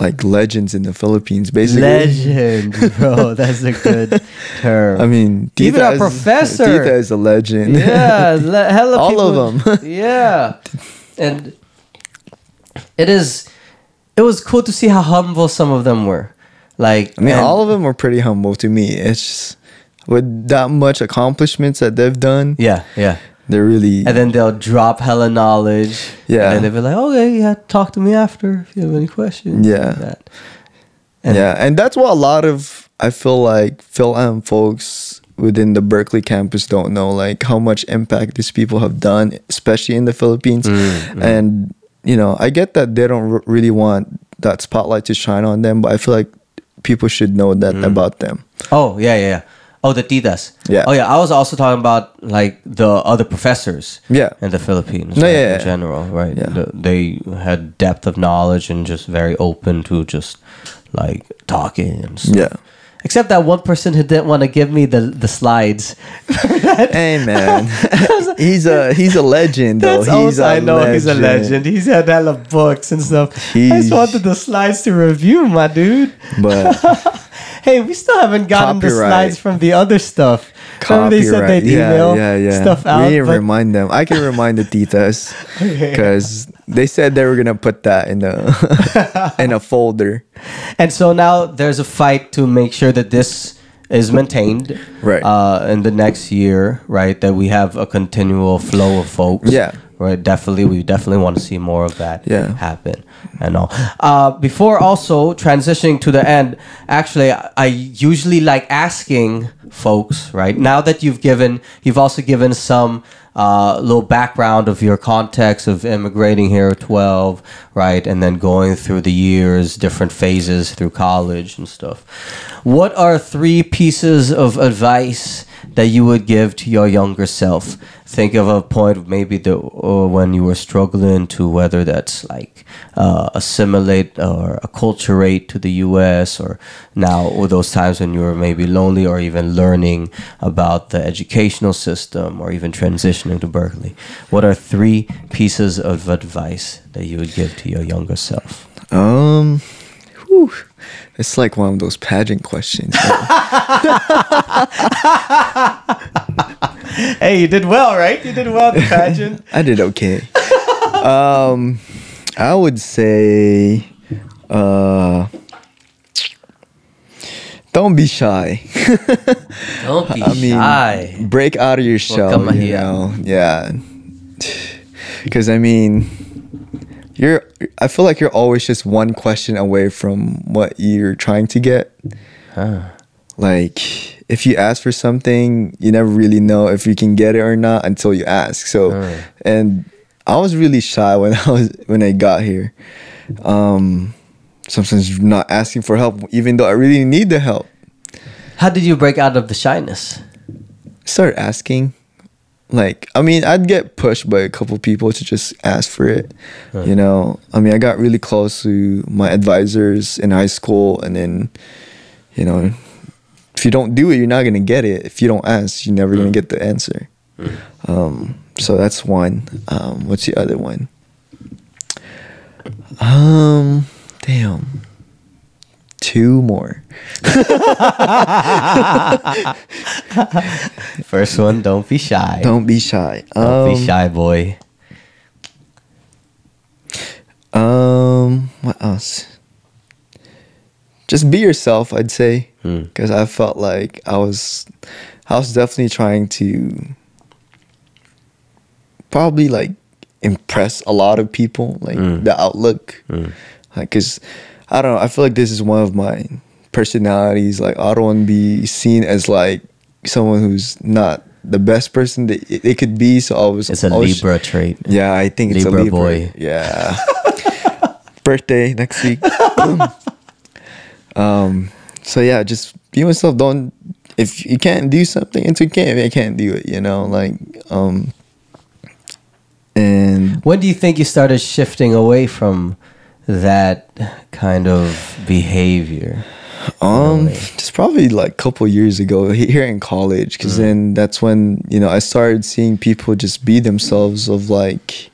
like legends in the Philippines, basically. Legend, bro. That's a good term. I mean, Even Tita our is- professor. Tita is a legend. yeah, le- hella All people- of 'em. yeah, and it is. It was cool to see how humble some of them were. Like, I mean, and- all of them are pretty humble to me. It's just with that much accomplishments that they've done, Yeah, yeah. they're really And then they'll drop hella knowledge. Yeah. And they'll be like, okay, yeah, talk to me after if you have any questions. Yeah. Like. And- yeah, and that's what a lot of I feel like Fil Am folks within the Berkeley campus don't know, like how much impact these people have done, especially in the Philippines. Mm, And you know, I get that they don't r- really want that spotlight to shine on them, but I feel like people should know that Mm. about them. Oh yeah, yeah. yeah. Oh, the titas. Yeah. Oh yeah. I was also talking about like the other professors. Yeah. In the Philippines. No, right, yeah, in general, right? Yeah. The- they had depth of knowledge and just very open to just like talking and stuff. Yeah. Except that one person who didn't want to give me the the slides. Hey man, he's a he's a legend though. He's also, I know he's a legend. He's had hella books and stuff. I just wanted the slides to review, my dude. But Hey, we still haven't gotten the slides from the other stuff. Remember they said copyright, they'd email yeah, yeah, yeah. stuff out. We didn't but- remind them. I can remind the titas because they said they were gonna put that in a in a folder. And so now there's a fight to make sure that this is maintained Right. uh, in the next year, right? That we have a continual flow of folks. Yeah. Right. Definitely, we definitely want to see more of that Yeah. happen and all. Uh, before also transitioning to the end, actually, I, I usually like asking folks, right? Now that you've given, you've also given some uh, little background of your context of immigrating here at 12, right? And then going through the years, different phases through college and stuff. What are three pieces of advice that you would give to your younger self? Think of a point maybe the, or when you were struggling to whether that's like uh, assimilate or acculturate to the U.S. or now or those times when you were maybe lonely or even learning about the educational system or even transitioning to Berkeley. What are three pieces of advice that you would give to your younger self? Um, whew, it's like one of those pageant questions. Hey, you did well, right? You did well at the pageant. I did okay. um, I would say, uh, don't be shy. Don't be I mean, shy. break out of your shell. come You here. know, yeah. Because I mean, you're. I feel like you're always just one question away from what you're trying to get. Like, if you ask for something, you never really know if you can get it or not until you ask. So, and I was really shy when I was when I got here. Um, sometimes not asking for help, even though I really need the help. How did you break out of the shyness? start asking like i mean i'd get pushed by a couple people to just ask for it you know? I mean i got really close to my advisors in high school and then you know if you don't do it you're not gonna get it. If you don't ask you're never gonna get the answer. Um, so that's one. Um, what's the other one? Um damn two more First one, don't be shy. don't be shy Don't um, be shy, boy. Um, what else? Just be yourself, I'd say, Hmm. because I felt like I was, I was definitely trying to, probably like impress a lot of people, like Hmm. the outlook, like because I don't know, I feel like this is one of my personalities. Like I don't want to be seen as like someone who's not the best person that it could be. So I was. It's a always- Libra trait. Yeah, I think it's Libra a Libra boy. Yeah. Birthday next week. um. So yeah, just be myself. Don't if you can't do something, it's okay I can't do it. You know, like um. And When do you think you started shifting away from that kind of behavior? Um, Really? just probably like a couple years ago here in college, because then that's when you know I started seeing people just be themselves. Of like,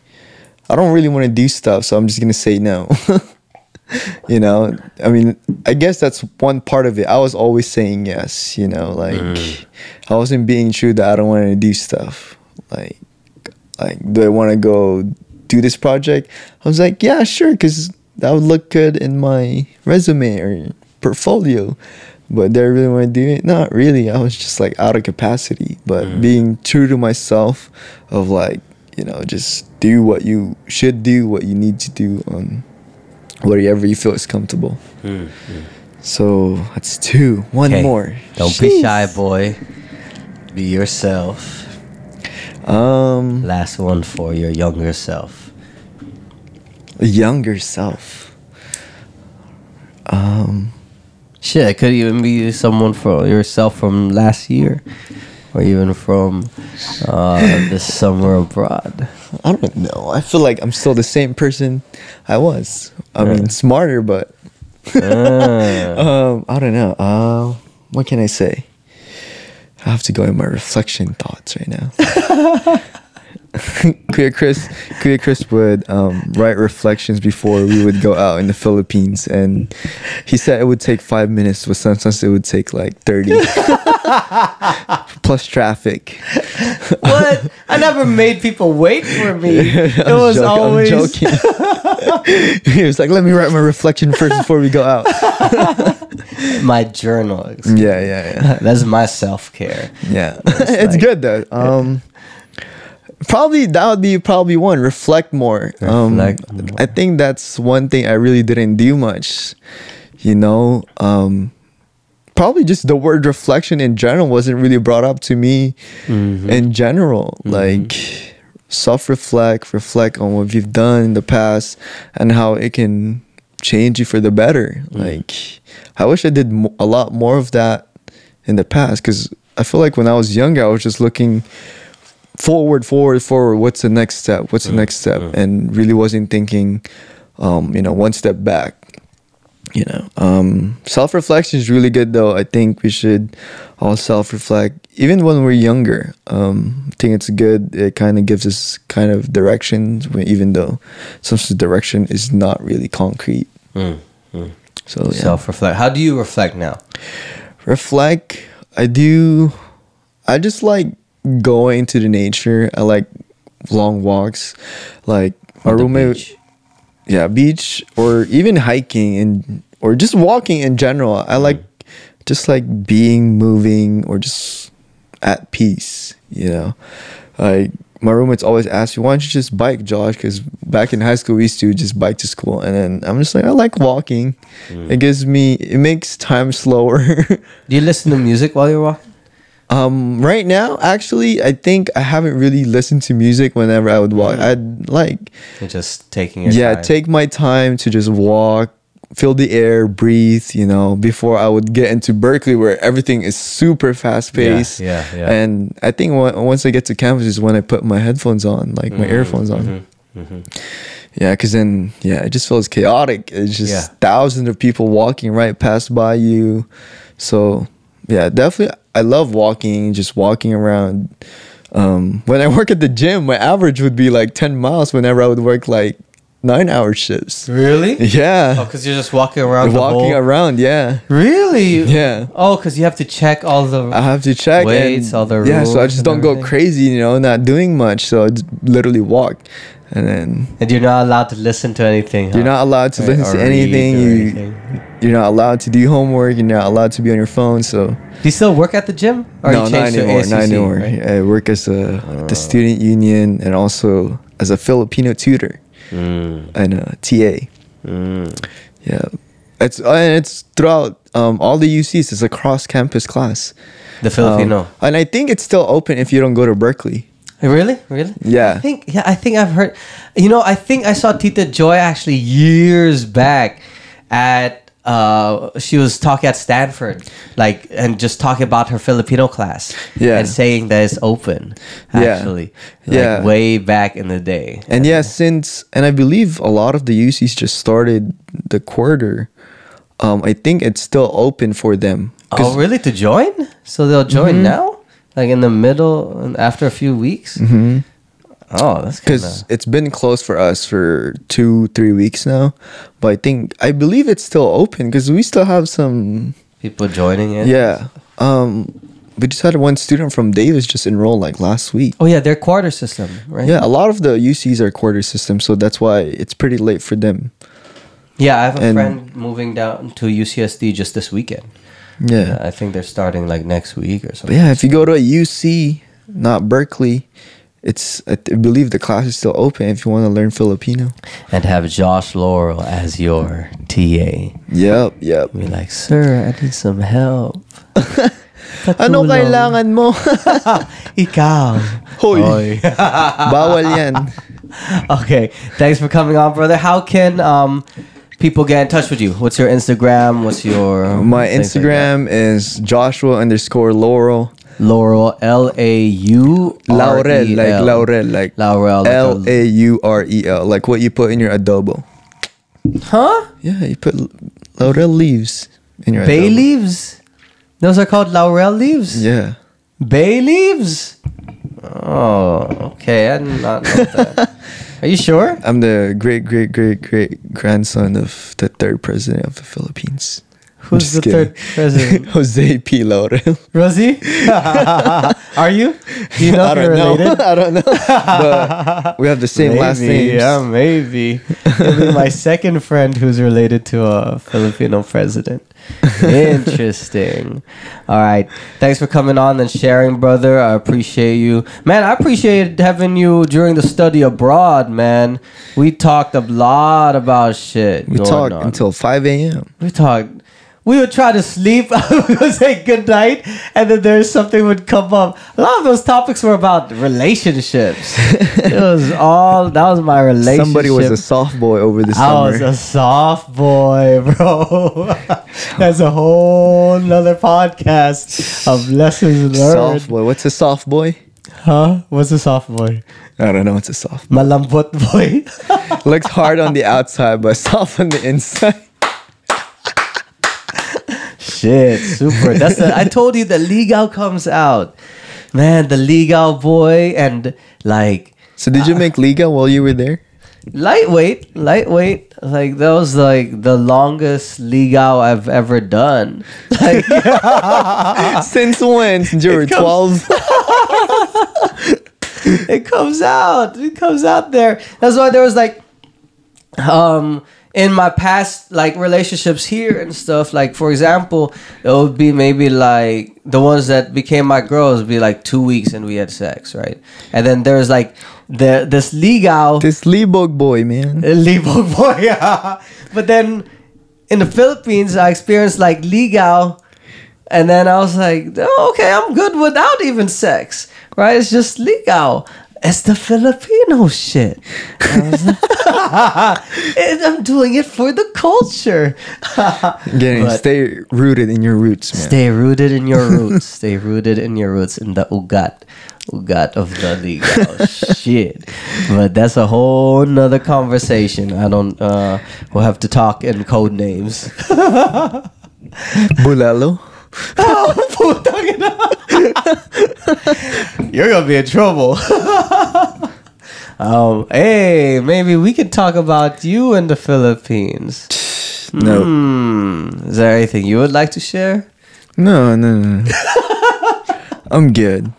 I don't really want to do stuff, so I'm just gonna say no. you know, I mean, I guess that's one part of it. I was always saying yes. You know, like I wasn't being true that I don't want to do stuff. Like, like do I want to go do this project? I was like, yeah, sure, because that would look good in my resume or portfolio. But do I really want to do it? Not really. I was just like out of capacity. But being true to myself, of like, you know, just do what you should do, what you need to do on whatever you feel is comfortable. So that's two. One Okay, more. Don't be shy, boy. Be yourself. Um, Last one for your younger self. Younger self. Um, Shit, it could even be someone from yourself from last year, or even from uh, this summer abroad. I don't know. I feel like I'm still the same person I was. I Yeah. mean, smarter, but Ah. um, I don't know. Uh, what can I say? I have to go in my reflection thoughts right now. Kuya Chris, Kuya Chris would um, write reflections before we would go out in the Philippines, and he said it would take five minutes, but sometimes it would take like thirty, plus traffic. what? I never made people wait for me. It I'm was joking, I'm always joking. he was like, "Let me write my reflection first before we go out." my journal. Yeah, yeah, yeah. That's my self care. yeah, yeah. it's like- good though. Um, probably that would be probably one. Reflect more. um, Reflect more. I think that's one thing I really didn't do much. You know, um, probably just the word reflection in general wasn't really brought up to me Mm-hmm. in general. Like self reflect, reflect on what you've done in the past and how it can change you for the better. Mm. Like, I wish I did mo- a lot more of that in the past because I feel like when I was younger, I was just looking forward, forward, forward. What's the next step? What's the next step? And really wasn't thinking, um, you know, one step back. You know, um, self reflection is really good though. I think we should all self reflect, even when we're younger. Um, I think it's good. It kind of gives us kind of directions, even though sometimes the direction is not really concrete. Mm, So yeah. Self reflect. How do you reflect now? reflect i do i just like going to the nature i like long walks like my roommate beach? yeah beach or even hiking and or just walking in general. I mm-hmm. like just like being moving or just at peace you know? Like my roommates always ask me why don't you just bike josh? Because back in high school we used to just bike to school. And then i'm just like i like walking. It mm. gives me it makes time slower. Do you listen to music while you're walking? Um, right now, actually, I think I haven't really listened to music whenever I would walk. I'd like, You're just taking your yeah, time. take my time to just walk, feel the air, breathe, you know, before I would get into Berkeley where everything is super fast paced. Yeah, yeah, yeah. And I think when, once I get to campus is when I put my headphones on, like Mm-hmm, my earphones on. Yeah, because then, yeah, it just feels chaotic. It's just Yeah. thousands of people walking right past by you. So, yeah, definitely. I love walking, just walking around. Um, when I work at the gym, my average would be like 10 miles whenever I would work like nine hour shifts. Really? Yeah. Oh, because you're just walking around. walking whole- around, yeah. Really? Yeah. Oh, because you have to check all the. I have to check. Weights, and, all the Yeah, so I just don't go crazy, you know, not doing much. So I just literally walk. And then and you're not allowed to listen to anything. you're not allowed to Or- listen or to anything. You, anything. You're not allowed to do homework. You're not allowed to be on your phone. So Do you still work at the gym? Or no, you not changed to anymore. Not anymore. right? I work as a the student union and also as a Filipino tutor Mm. and a TA. Yeah, it's uh, and it's throughout um, all the UCs. It's a cross campus class. The Filipino. Um, and I think it's still open if you don't go to Berkeley. Really? Really? Yeah. I think yeah, I think I've heard you know, I think I saw Tita Joy actually years back at uh she was talking at Stanford like and just talking about her Filipino class Yeah. and saying that it's open Yeah. actually like Yeah. way back in the day. And yeah, since and I believe a lot of the UCs just started the quarter. Um, I think it's still open for them. Oh, really? To join? So they'll join now? Like in the middle and after a few weeks? Mm-hmm. Oh, that's because it's been closed for us for two three weeks now but i think i believe it's still open because we still have some people joining it. yeah um we just had one student from davis just enroll like last week Oh yeah, their quarter system, right? yeah a lot of the ucs are quarter system so that's why it's pretty late for them Yeah, I have a And- friend moving down to UCSD just this weekend. Yeah, I think they're starting like next week or but something. yeah if you go to a uc not berkeley it's i believe the class is still open if you want to learn filipino And have Josh Laurel as your TA. yep yep Be like, sir, I need some help. ano Katulong." kailangan mo Ikaw. Hoy. Hoy. bawal yan okay, thanks for coming on, brother. How can um people get in touch with you? What's your Instagram? What's your My things like? Instagram is Joshua underscore Laurel. Laurel L A U Laurel, like Laurel, like Laurel, L A U R E L, like what you put in your adobo. huh? Yeah, you put laurel leaves in your Bay adobo. leaves. Those are called laurel leaves. Yeah, Bay leaves. Oh, okay. I did not know that. Are you sure? I'm the great great great great grandson of the third president of the Philippines. Who's the third president? Jose P. Laurel. Rosie? Are you? Do you know I if you're don't know. related? I don't know. But we have the same last name. Yeah, maybe. You'll be my second friend who's related to a Filipino president. Interesting. All right. Thanks for coming on and sharing, brother. I appreciate you. Man, I appreciate having you during the study abroad, man. We talked a lot about shit. We going talked on. until 5 a.m. We talked. We would try to sleep. we would say good night, and then there's something would come up. A lot of those topics were about relationships. it was all that was my relationship. Somebody was a soft boy over the I summer. was a soft boy, bro. That's a whole nother podcast of lessons learned. soft boy. What's a soft boy? Huh? What's a soft boy? I don't know. It's a soft. Malambot boy. Looks hard on the outside, but soft on the inside. Shit, super. That's the, I told you the ligaw comes out. Man, the ligaw boy and like So did you Uh, make Liga while you were there? lightweight, lightweight. Like that was like the longest ligaw I've ever done. Like Since when? Since you were 12? it comes out. It comes out there. That's why there was like um in my past like relationships here and stuff like for example it would be maybe like the ones that became my girls would be like two weeks and we had sex right and then there's like the this ligaw This Libog boy, man. Libog boy yeah. but then in the Philippines I experienced like ligaw and then I was like oh, okay I'm good without even sex right it's just ligaw it's the Filipino shit. and I'm doing it for the culture. Getting But- stay rooted in your roots, man. Stay rooted in your roots. Stay rooted in your roots in the ugat. Ugat of the ligaw shit. But that's a whole nother conversation. I don't uh we'll have to talk in code names. Bulalo. You're gonna be in trouble. um, hey, maybe we could talk about you in the Philippines. No. Hmm. Is there anything you would like to share? No, no, no. I'm good.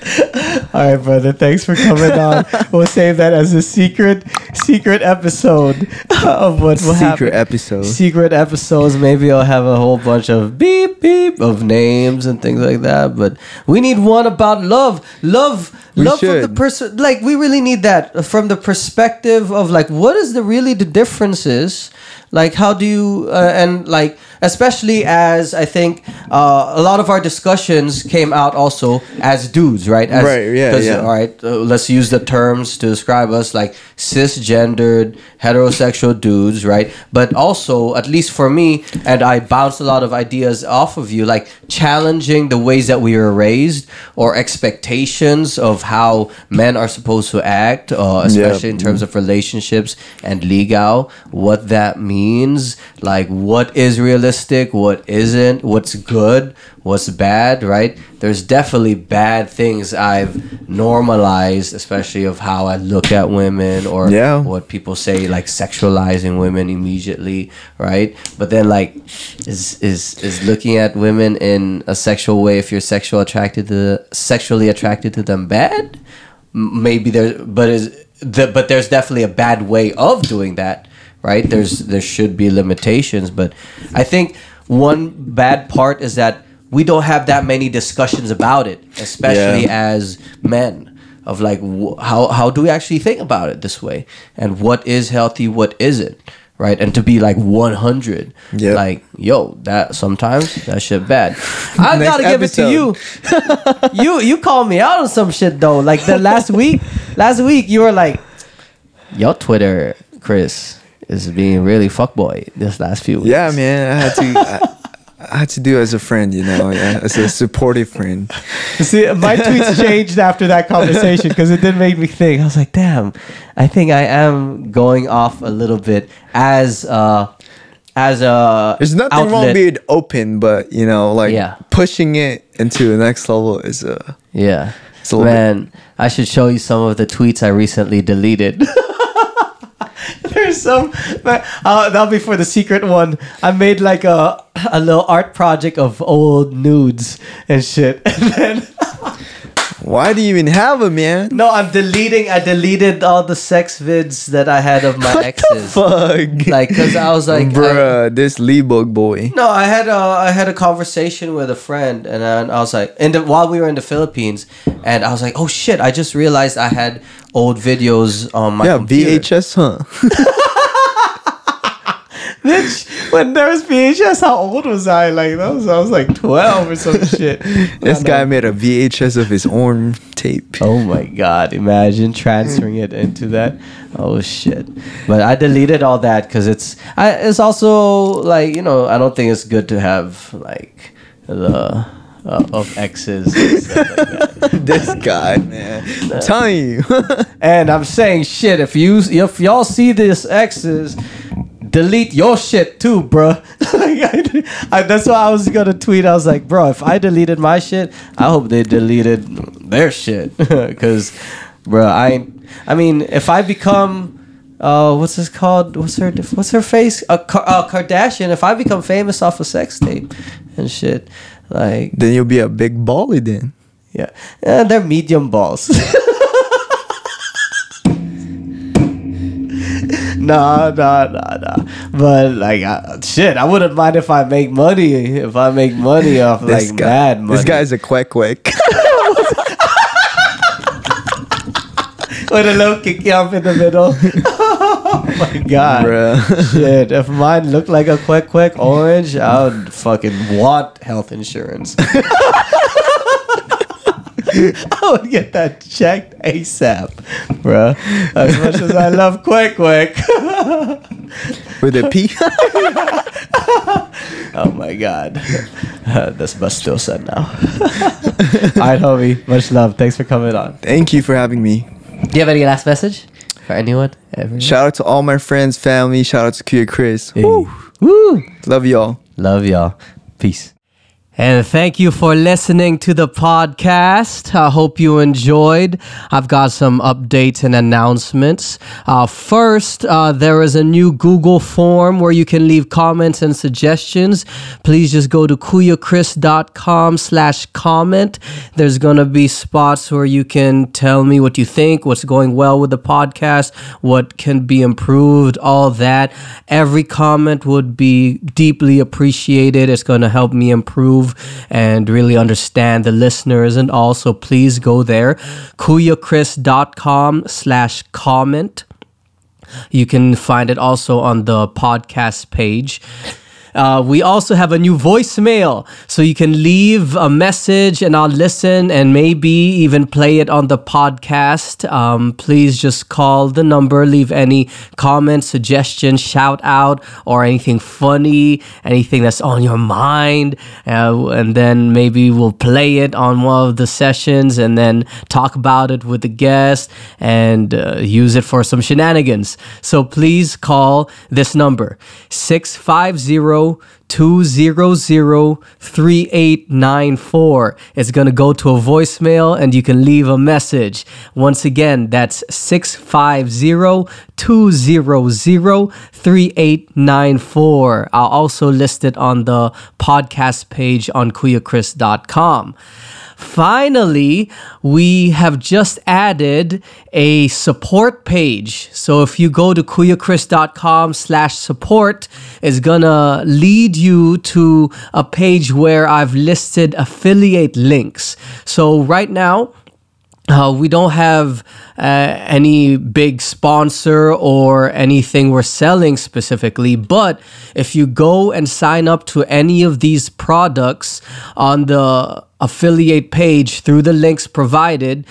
All right, brother. Thanks for coming on. we'll save that as a secret, secret episode of what will happen. Secret episode. Secret episodes. Maybe I'll have a whole bunch of beep beep of names and things like that. But we need one about love. Love We love from the person like we really need that from the perspective of like what is the really the differences like how do you uh, and like especially as i think uh, a lot of our discussions came out also as dudes right? As, Right, yeah, yeah. all right uh, let's use the terms to describe us like cisgendered heterosexual dudes right? But also at least for me and i bounce a lot of ideas off of you like challenging the ways that we were raised or expectations of how men are supposed to act uh, especially in terms of relationships and ligaw what that means like what is realistic what isn't what's good what's bad right? There's definitely bad things i've normalized especially of how i look at women or Yeah. what people say like sexualizing women immediately right? But then like is is is looking at women in a sexual way if you're sexual attracted to sexually attracted to them bad maybe there but is the, but there's definitely a bad way of doing that right? There's there should be limitations but i think one bad part is that we don't have that many discussions about it especially Yeah. as men of like wh- how how do we actually think about it this way and what is healthy what isn't right and to be like 100 Yep. like yo that sometimes that shit bad i gotta give it to you you you called me out on some shit though like the last week last week you were like your twitter chris is being really fuckboy this last few weeks Yeah, man. I had to. I, I had to do it as a friend, you know, yeah, as a supportive friend. See, my tweets changed after that conversation because it did make me think. I was like, damn, I think I am going off a little bit as uh as a There's nothing wrong outlet. being open, but you know, like Yeah. pushing it into the next level is a Yeah. It's a Man, I should show you some of the tweets I recently deleted. There's some, but, uh, that'll be for the secret one. I made like a a little art project of old nudes and shit. And then Why do you even have it, man? no, I'm deleting. I deleted all the sex vids that I had of my exes. Fuck. Like, cause I was like, I- this Libog boy. No, I had a I had a conversation with a friend, and then I was like, and the, while we were in the Philippines, and I was like, oh shit, I just realized I had old videos on my Yeah, computer. VHS, huh? Bitch, when there was VHS, how old was I? Like that was I was like twelve or some shit. This guy know. made a VHS of his own tape. Oh my god! Imagine transferring it into that. Oh shit! But I deleted all that because it's. I, it's also like you know I don't think it's good to have like the uh, of exes. like this guy, man. I'm telling you. And I'm saying shit. If you if y'all see this exes, delete your shit too, bruh. like, I, I, that's why I was gonna tweet. I was like, bro, if I deleted my shit, I hope they deleted their shit, because, bro, I I mean, if I become. Uh, what's this called? What's her? What's her face? A uh, Kardashian. If I become famous off a sex tape and shit, like then you'll be a big bally then. yeah, yeah they're medium balls. nah, nah, nah, nah. But like, uh, shit, I wouldn't mind if I make money. If I make money off This like guy, mad money. This guy's a kwek kwek. with a little kick up in the middle. oh my god. Bruh. Shit, if mine looked like a kwek kwek orange, I would fucking want health insurance. I would get that checked ASAP, bro. As much as I love kwek kwek. With a P. oh my god. Uh, this bus still said now. Alright, homie. Much love. Thanks for coming on. Thank you for having me. Do you have any last message for anyone? Everyone? Shout out to all my friends, family. Shout out to Kuya Chris. Hey. Woo. Woo! Love y'all. Love y'all. Peace. And thank you for listening to the podcast. I hope you enjoyed. I've got some updates and announcements. Uh, first, uh, there is a new Google form where you can leave comments and suggestions. Please just go to kuyachris.com slash comment. There's going to be spots where you can tell me what you think, what's going well with the podcast, what can be improved, all that. Every comment would be deeply appreciated. It's going to help me improve improve and really understand the listeners. And also please go there kuyachris.com slash comment. You can find it also on the podcast page uh, we also have a new voicemail, so you can leave a message and I'll listen and maybe even play it on the podcast. Um, please just call the number, leave any comments, suggestions, shout out, or anything funny, anything that's on your mind, uh, and then maybe we'll play it on one of the sessions and then talk about it with the guest and uh, use it for some shenanigans. So please call this number 650 200 3894. It's going to go to a voicemail and you can leave a message. Once again, that's 650 200 3894. I'll also list it on the podcast page on kuyachris.com. Finally, we have just added a support page. So if you go to kuyachris.com slash support, it's gonna lead you to a page where I've listed affiliate links. So right now, uh, we don't have uh, any big sponsor or anything we're selling specifically, but if you go and sign up to any of these products on the affiliate page through the links provided,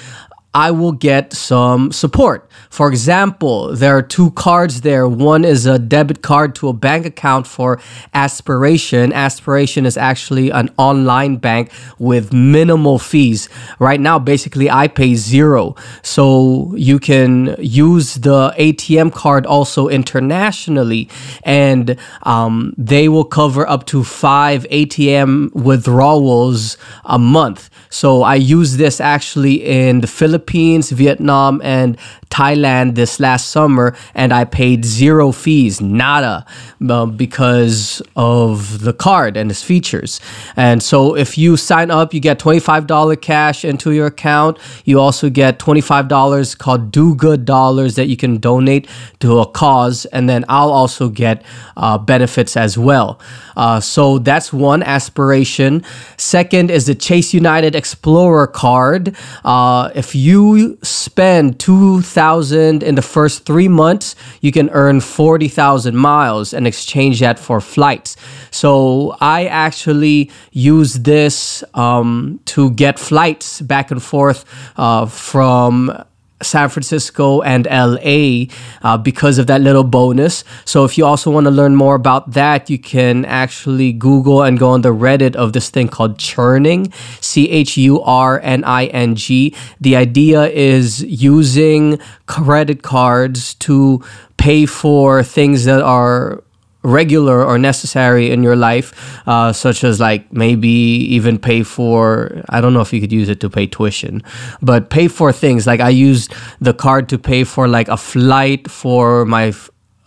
I will get some support. For example, there are two cards there. One is a debit card to a bank account for Aspiration. Aspiration is actually an online bank with minimal fees. Right now, basically, I pay zero. So you can use the ATM card also internationally, and um, they will cover up to five ATM withdrawals a month. So I use this actually in the Philippines, Vietnam, and Thailand this last summer, and I paid zero fees, nada, uh, because of the card and its features. And so, if you sign up, you get $25 cash into your account. You also get $25 called Do Good Dollars that you can donate to a cause, and then I'll also get uh, benefits as well. Uh, so, that's one aspiration. Second is the Chase United Explorer card. Uh, if you spend 2000 thousand in the first three months, you can earn forty thousand miles and exchange that for flights. So I actually use this um, to get flights back and forth uh, from San Francisco and LA uh, because of that little bonus. So if you also want to learn more about that, you can actually Google and go on the Reddit of this thing called churning, C H U R N I N G. The idea is using credit cards to pay for things that are regular or necessary in your life, uh, such as like maybe even pay for, I don't know if you could use it to pay tuition, but pay for things. Like I used the card to pay for like a flight for my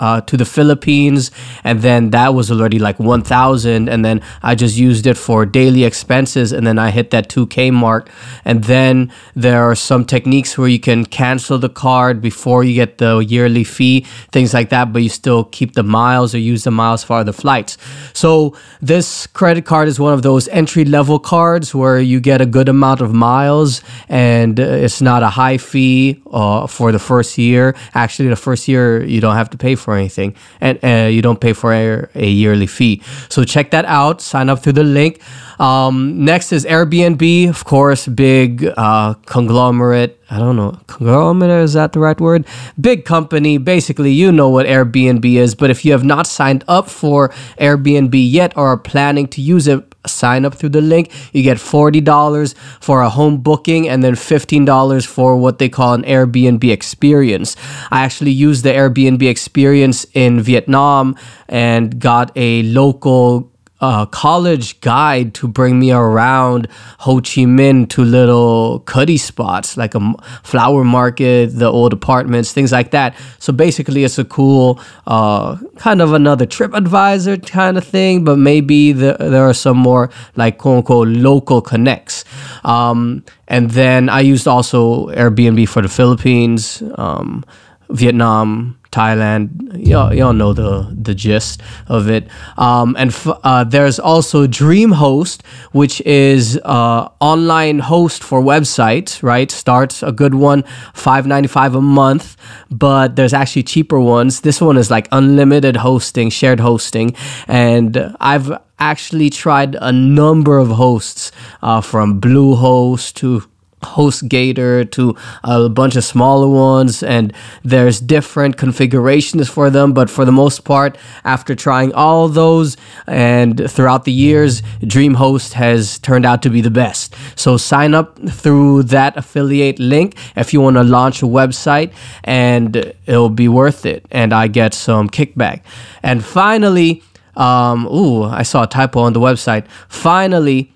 uh, to the Philippines, and then that was already like 1,000, and then I just used it for daily expenses, and then I hit that 2K mark. And then there are some techniques where you can cancel the card before you get the yearly fee, things like that, but you still keep the miles or use the miles for other flights. So this credit card is one of those entry level cards where you get a good amount of miles, and uh, it's not a high fee uh, for the first year. Actually, the first year you don't have to pay for anything, and uh, you don't pay for a, a, yearly fee. So check that out. Sign up through the link. Um, next is Airbnb, of course, big uh, conglomerate. I don't know, conglomerate is that the right word? Big company. Basically, you know what Airbnb is. But if you have not signed up for Airbnb yet or are planning to use it, sign up through the link. You get $40 for a home booking and then $15 for what they call an Airbnb experience. I actually used the Airbnb experience in Vietnam and got a local a college guide to bring me around Ho Chi Minh to little cuddy spots like a flower market, the old apartments, things like that. So basically, it's a cool uh, kind of another trip advisor kind of thing, but maybe the, there are some more like quote unquote local connects. Um, and then I used also Airbnb for the Philippines, um, Vietnam, Thailand. Y'all, y'all know the the gist of it. Um, and f- uh, there's also DreamHost, which is uh, online host for websites. Right, starts a good one, five ninety five a month. But there's actually cheaper ones. This one is like unlimited hosting, shared hosting, and I've actually tried a number of hosts uh, from Bluehost to HostGator to a bunch of smaller ones, and there's different configurations for them. But for the most part, after trying all those and throughout the years, DreamHost has turned out to be the best. So sign up through that affiliate link if you want to launch a website, and it'll be worth it. And I get some kickback. And finally, um, ooh, I saw a typo on the website. Finally,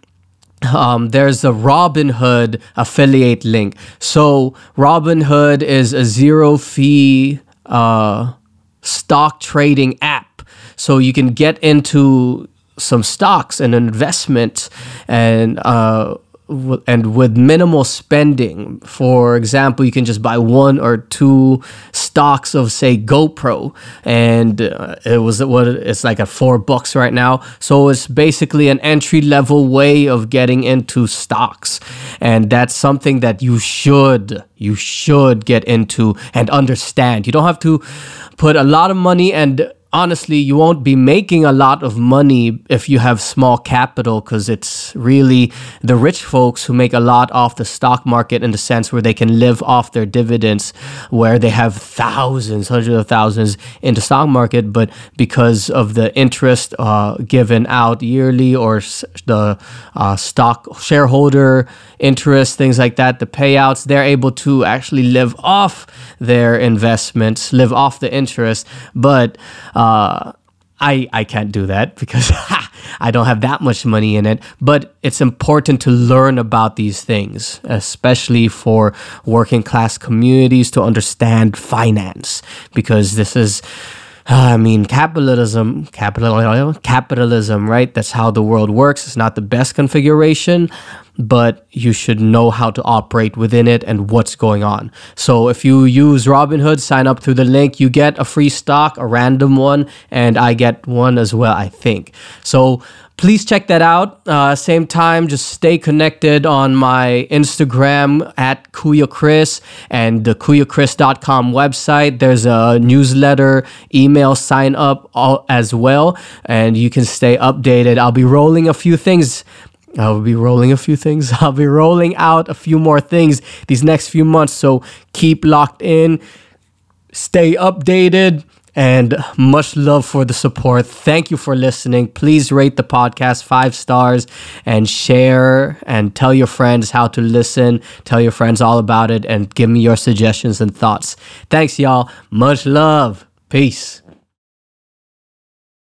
um, there's a Robinhood affiliate link. So Robinhood is a zero fee uh, stock trading app. So you can get into some stocks and investments and uh, and with minimal spending. For example, you can just buy one or two stocks of say GoPro, and uh, it was what it's like at four bucks right now. So it's basically an entry level way of getting into stocks, and that's something that you should you should get into and understand. You don't have to put a lot of money and honestly, you won't be making a lot of money if you have small capital because it's really the rich folks who make a lot off the stock market in the sense where they can live off their dividends, where they have thousands, hundreds of thousands in the stock market, but because of the interest uh, given out yearly or the uh, stock shareholder interest, things like that, the payouts, they're able to actually live off their investments, live off the interest, but uh, uh, I I can't do that because I don't have that much money in it. But it's important to learn about these things, especially for working class communities to understand finance because this is. Uh, I mean, capitalism, capital, capitalism, right? That's how the world works. It's not the best configuration, but you should know how to operate within it and what's going on. So if you use Robinhood, sign up through the link, you get a free stock, a random one, and I get one as well, I think. So please check that out. Uh, same time, just stay connected on my Instagram at Kuya Chris and the KuyaChris.com website. There's a newsletter, email sign up all, as well, and you can stay updated. I'll be rolling a few things I'll be rolling a few things. I'll be rolling out a few more things these next few months. So keep locked in, stay updated, and much love for the support. Thank you for listening. Please rate the podcast five stars and share and tell your friends how to listen. Tell your friends all about it and give me your suggestions and thoughts. Thanks, y'all. Much love. Peace.